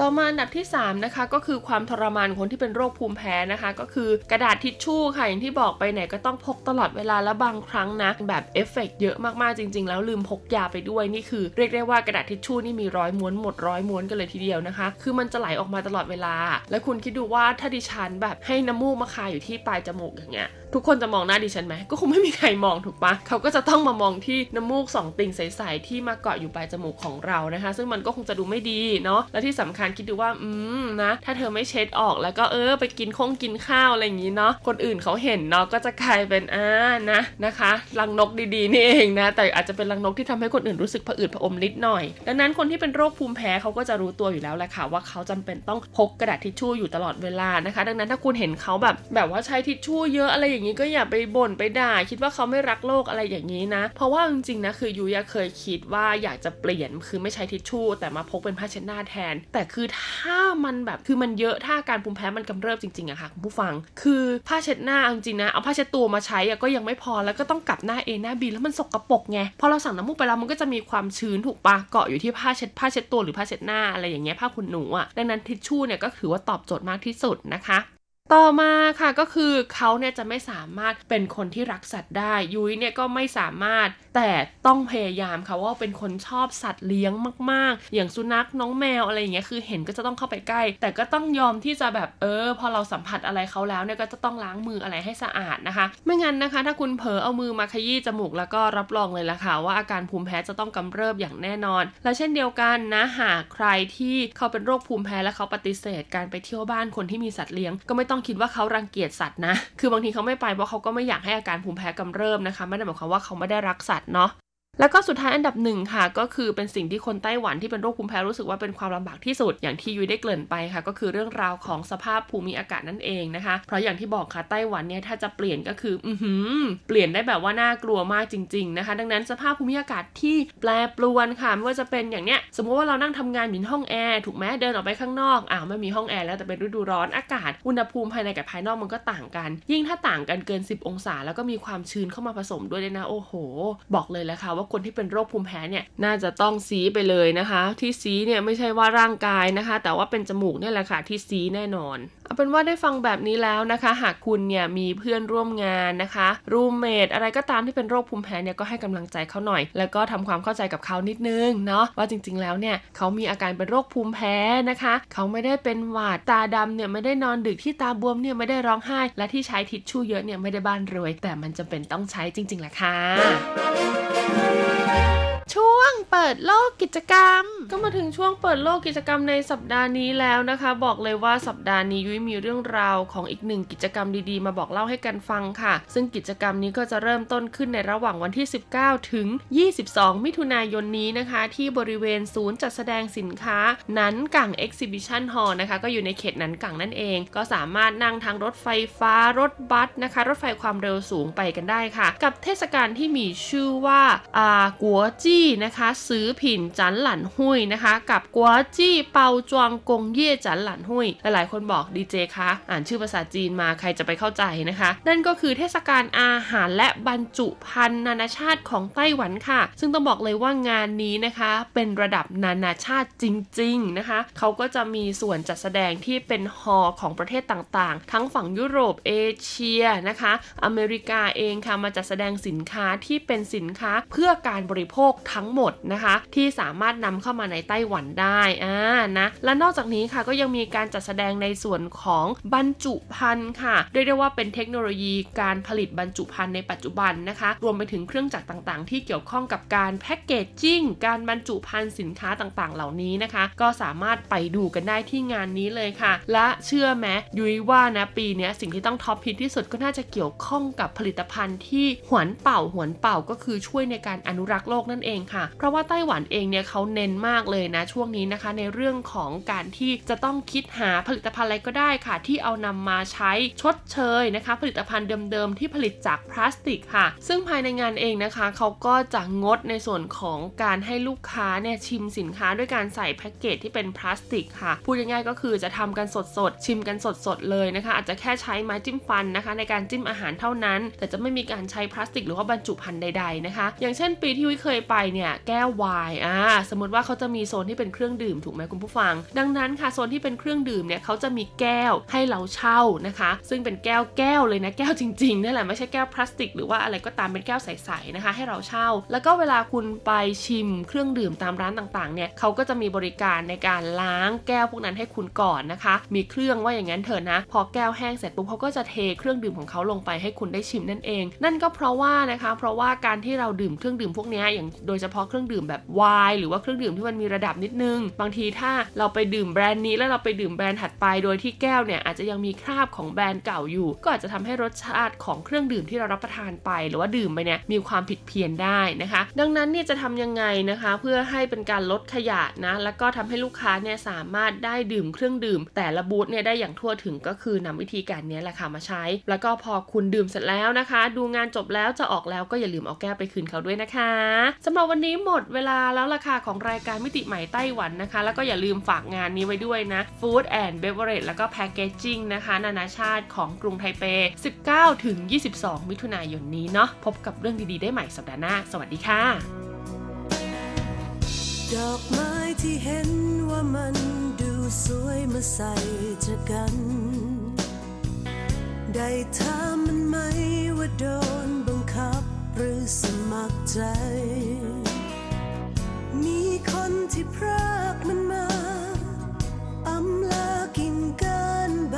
ต่อมาอันดับที่3นะคะก็คือความทรมานคนที่เป็นโรคภูมิแพ้นะคะ ก็คือกระดาษทิชชู่ค่ะอย่างที่บอกไปไหนก็ต้องพกตลอดเวลาและบางครั้งนะแบบเอฟเฟกเยอะมากๆจริง ๆ แล้วลืมพกยาไปด้วยนี่คือ เรียกได้ว่ากระดาษทิชชู่นี่มีร้อยม้วนหมดร้อยม้วนกันเลยทีเดียวนะคะ คือมันจะไหลออกมาตลอดเวลา แล้วคุณคิดดูว่าถ้าดิฉันแบบให้น้ำมูกมาคาอยู่ที่ปลายจมูกอย่างเงี้ย ทุกคนจะมองหน้าดิฉันไหมก็คงไม่มีใครมองถูกปะเขาก็จะต้องมามองที่น้ำมูกสองติ่งใสๆที่มาเกาะอยู่ปลายจมูกของเรานะคะ ซึ่งมันก็คงจะดูไม่ดีเนาะและที่สำคัญคิดดูว่าอืมนะ ถ้าเธอไม่เช็ดออกแล้วก็เออ ไปกินคงกินข้าวอะไรอย่างนี้เนาะคนอื่นเขาเห็นเนาะก็จะกลายเป็นอ่านะนะคะรังนกดีๆนี่เองนะ แต่อาจจะเป็นรังนกที่ทำให้คนอื่นรู้สึกผะอืดผะอมนิดหน่อย ดังนั้นคนที่เป็นโรคภูมิแพ้เขาก็จะรู้ตัวอยู่แล้วแหละค่ะว่าเขาจำเป็นต้องพกกระดาษทิชชู่อยู่ตลอดเวลานะคะ ดังนั้นถ้าคุณเห็นเขาแบบแบบว่าใช้ทิชชู่เยอะอะไรอย่างางนี้ก็อย่าไปบ่นไปด่า คิดว่าเขาไม่รักโลกอะไรอย่างนี้นะ เพราะว่าจริงๆนะคือยูยาเคยคิดว่าอยากจะเปลี่ยนคือไม่ใช้ทิชชู่ แต่มาพกเป็นผ้าเช็ดหน้าแทน แต่คือถ้ามันแบบคือมันเยอะถ้าการภูมิแพ้มันกำเริบจริงๆอะค่ะคุณผู้ฟัง คือผ้าเช็ดหน้าจริงๆนะเอาผ้าเช็ดตัวมาใช้ก็ยังไม่พอแล้วก็ต้องกลับหน้าเอหน้าบีแล้วมันสกรปรกไงพอเราสั่งน้ำมูกไปแล้วมันก็จะมีความชื้นถูกปะเกาะอยู่ที่ผ้าเช็ดผ้าเช็ดตัวหรือผ้าเช็ดหน้าอะไรอย่างเงี้ยผ้าขนหนูอะดังนั้นทิชชู่เนี่ยก็ถือว่าตอบโจทย์มากที่สุดนะคะ ต่อมาค่ะก็คือเขาเนี่ยจะไม่สามารถเป็นคนที่รักสัตว์ได้ยุ้ยเนี่ยก็ไม่สามารถ แต่ต้องพยายามค่ะว่าเป็นคนชอบสัตว์เลี้ยงมาก ๆ อย่างสุนัขน้องแมวอะไรอย่างเงี้ยคือเห็นก็จะต้องเข้าไปใกล้ แต่ก็ต้องยอมที่จะแบบเออ พอเราสัมผัสอะไรเขาแล้วเนี่ยก็จะต้องล้างมืออะไรให้สะอาดนะคะ ไม่งั้นนะคะ ถ้าคุณเผลอเอามือมาขยี้จมูกแล้วก็รับรองเลยละค่ะว่าอาการภูมิแพ้จะต้องกำเริบอย่างแน่นอน และเช่นเดียวกันนะหากใครที่เขาเป็นโรคภูมิแพ้และเขาปฏิเสธ การไปเที่ยวบ้านคนที่มีสัตว์เลี้ยง ก็ไม่ต้องคิดว่าเขารังเกียจสัตว์นะ คือบางทีเขาไม่ไปเพราะเขาก็ไม่อยากให้อาการภูมิแพ้กำเริบนะคะ ไม่ได้หมายความว่าเขาไม่ได้รักสัตวเนาะ แล้วก็สุดท้ายอันดับหนึ่งค่ะ ก็คือเป็นสิ่งที่คนไต้หวันที่เป็นโรคภูมิแพ้รู้สึกว่าเป็นความลำบากที่สุด อย่างที่ยุ้ยได้เกริ่นไปค่ะ ก็คือเรื่องราวของสภาพภูมิอากาศนั่นเองนะคะ เพราะอย่างที่บอกค่ะไต้หวันเนี่ยถ้าจะเปลี่ยนก็คืออือหือเปลี่ยนได้แบบว่าน่ากลัวมากจริง ๆนะคะ ดังนั้นสภาพภูมิอากาศที่แปรปรวนค่ะไม่ว่าจะเป็นอย่างเนี้ยสมมติว่าเรานั่งทำงานอยู่ในห้องแอร์ถูกไหมเดินออกไปข้างนอกอ้าวไม่มีห้องแอร์แล้วแต่เป็นฤดูร้อนอากาศอุณหภูมิภายในกับภายนอกมันก็ต่างกัน ยิ่งถ้าต่างกันเกิน 10 องศา แล้วก็มีความชื้นเข้ามาผสมด้วยเลยนะโอ้โห บอกเลยแหละค่ะว่าคนที่เป็นโรคภูมิแพ้เนี่ยน่าจะต้องซีไปเลยนะคะ ที่ซีเนี่ยไม่ใช่ว่าร่างกายนะคะ แต่ว่าเป็นจมูกเนี่ยแหละค่ะที่ซีแน่นอนเอาเป็นว่าได้ฟังแบบนี้แล้วนะคะ หากคุณเนี่ยมีเพื่อนร่วมงานนะคะรูมเมทอะไรก็ตามที่เป็นโรคภูมิแพ้เนี่ยก็ให้กำลังใจเขาหน่อย แล้วก็ทำความเข้าใจกับเขานิดนึงเนาะว่าจริงๆแล้วเนี่ยเขามีอาการเป็นโรคภูมิแพ้นะคะ เขาไม่ได้เป็นหวัดตาดำเนี่ยไม่ได้นอนดึกที่ตาบวมเนี่ยไม่ได้ร้องไห้ และที่ใช้ทิชชู่เยอะเนี่ยไม่ได้บ้านรวย แต่มันจำเป็นต้องใช้จริงๆแหละค่ะช่วงเปิดโลกกิจกรรม ก็มาถึงช่วงเปิดโลกกิจกรรมในสัปดาห์นี้แล้วนะคะ บอกเลยว่าสัปดาห์นี้ยุ้ยมีเรื่องราวของอีกหนึ่งกิจกรรมดีๆ มาบอกเล่าให้กันฟังค่ะ ซึ่งกิจกรรมนี้ก็จะเริ่มต้นขึ้นในระหว่างวันที่ 19 ถึง 22 มิถุนายนนี้นะคะ ที่บริเวณศูนย์จัดแสดงสินค้านันกัง Exhibition Hall นะคะก็อยู่ในเขตนันกังนั่นเอง ก็สามารถนั่งทางรถไฟฟ้ารถบัสนะคะ รถไฟความเร็วสูงไปกันได้ค่ะ กับเทศกาลที่มีชื่อว่าอากัวจี้นะคะซื้อผินจันหลันหุยนะคะ กับกัวจี้เปาจวงกงเย่จันหลันหุยหลายๆคนบอกดีเจคะอ่านชื่อภาษาจีนมาใครจะไปเข้าใจนะคะ นั่นก็คือเทศกาลอาหารและบรรจุภัณฑ์นานาชาติของไต้หวันค่ะ ซึ่งต้องบอกเลยว่างานนี้นะคะ เป็นระดับนานาชาติจริง ๆ นะคะ เขาก็จะมีส่วนจัดแสดงที่เป็นฮอลของประเทศต่างๆ ทั้งฝั่งยุโรปเอเชียนะคะ อเมริกาเองค่ะมาจัดแสดงสินค้าที่เป็นสินค้าเพื่อการบริโภคทั้งหมดนะคะ ที่สามารถนำเข้ามาในไต้หวันได้อ่านะและนอกจากนี้ค่ะก็ยังมีการจัดแสดงในส่วนของบรรจุภัณฑ์ค่ะเรียกได้ว่าเป็นเทคโนโลยีการผลิตบรรจุภัณฑ์ในปัจจุบันนะคะ รวมไปถึงเครื่องจักรต่างๆ ที่เกี่ยวข้องกับการแพ็กเกจจิ้งการบรรจุภัณฑ์สินค้าต่างๆ เหล่านี้นะคะ ก็สามารถไปดูกันได้ที่งานนี้เลยค่ะ และเชื่อไหมยุ้ยว่านะปีนี้สิ่งที่ต้องท็อปฮิตที่สุดก็น่าจะเกี่ยวข้องกับผลิตภัณฑ์ที่หวนเป่าหวนเป่าก็คือช่วยในการอนุรักษ์โลกนั่นเองค่ะ เพราะว่าไต้หวันเองเนี่ยเขาเน้นมากเลยนะช่วงนี้นะคะ ในเรื่องของการที่จะต้องคิดหาผลิตภัณฑ์อะไรก็ได้ค่ะ ที่เอานำมาใช้ชดเชยนะคะ ผลิตภัณฑ์เดิมๆที่ผลิตจากพลาสติกค่ะ ซึ่งภายในงานเองนะคะเขาก็จะงดในส่วนของการให้ลูกค้าเนี่ยชิมสินค้าด้วยการใส่แพ็กเกจที่เป็นพลาสติกค่ะพูดง่ายๆก็คือจะทำกันสดๆชิมกันสดๆเลยนะคะ อาจจะแค่ใช้ไม้จิ้มฟันนะคะ ในการจิ้มอาหารเท่านั้น แต่จะไม่มีการใช้พลาสติกหรือว่าบรรจุภัณฑ์ใดๆนะคะ อย่างเช่นปีที่วิเคยไปเนี่ยแก้ววายอ่าสมมติว่าเขาจะมีโซนที่เป็นเครื่องดื่มถูกไหมคุณผู้ฟัง ดังนั้นค่ะโซนที่เป็นเครื่องดื่มเนี่ยเขาจะมีแก้วให้เราเช่านะคะ ซึ่งเป็นแก้วแก้วเลยนะแก้วจริงๆนี่แหละไม่ใช่แก้วพลาสติก หรือว่าอะไรก็ตามเป็นแก้วใสๆนะคะ ให้เราเช่า แล้วก็เวลาคุณไปชิมเครื่องดื่มตามร้านต่างๆเนี่ยเขาก็จะมีบริการในการล้างแก้วพวกนั้นให้คุณก่อนนะคะ มีเครื่องว่าอย่างนั้นเถอะนะ พอแก้วแห้งเสร็จปุ๊บเขาก็จะเทเครื่องดื่มของเขาลงไปให้คุณได้ชิมนั่นเอง นั่นก็เพราะว่านะคะ เพราะว่าการที่เราดื่มเครื่องดื่มพวกนี้อย่างโดยเฉพาะเครื่องดื่มแบบไวน์หรือว่าเครื่องดื่มที่มันมีระดับนิดนึง บางทีถ้าเราไปดื่มแบรนด์นี้แล้วเราไปดื่มแบรนด์ถัดไป โดยที่แก้วเนี่ยอาจจะยังมีคราบของแบรนด์เก่าอยู่ ก็อาจจะทำให้รสชาติของเครื่องดื่มที่เรารับประทานไป หรือว่าดื่มไปเนี่ยมีความผิดเพี้ยนได้นะคะ ดังนั้นเนี่ยจะทำยังไงนะคะ เพื่อให้เป็นการลดขยะนะแล้วก็ทำให้ลูกค้าเนี่ยสามารถได้ดื่มเครื่องดื่ม แต่ละบูธเนี่ยได้อย่างทั่วถึงก็คือนำวิธีการนี้แหละค่ะมาใช้ แล้วก็พอคุณดื่มเสร็จแล้วนะคะ ดูงานจบแล้วจะออกแล้วก็อย่าลืมเอาแก้วไปคืนเขาด้วยนะนะคะสำหรับวันนี้หมดเวลาแล้วล่ะค่ะของรายการมิติใหม่ไต้หวันนะคะ แล้วก็อย่าลืมฝากงานนี้ไว้ด้วยนะ Food and Beverage แล้วก็ Packaging นะคะ นานาชาติของกรุงไทเป 19 ถึง 22 มิถุนายนนี้เนาะพบกับเรื่องดีๆได้ใหม่สัปดาห์หน้า สวัสดีค่ะ ดอกไม้ที่เห็นว่ามันดูสวยมาใส่จะกันได้ถามมันไหมว่าโดนบังคับ หรือสมัครใจ มีคนที่พรากมันมาอำลากินกันใบ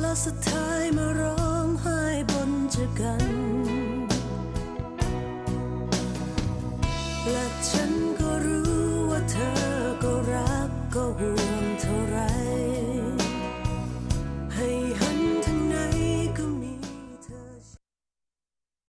และสุดท้ายมาร้องไห้บนจะกัน และฉันก็รู้ว่าเธอก็รักก็ห่วง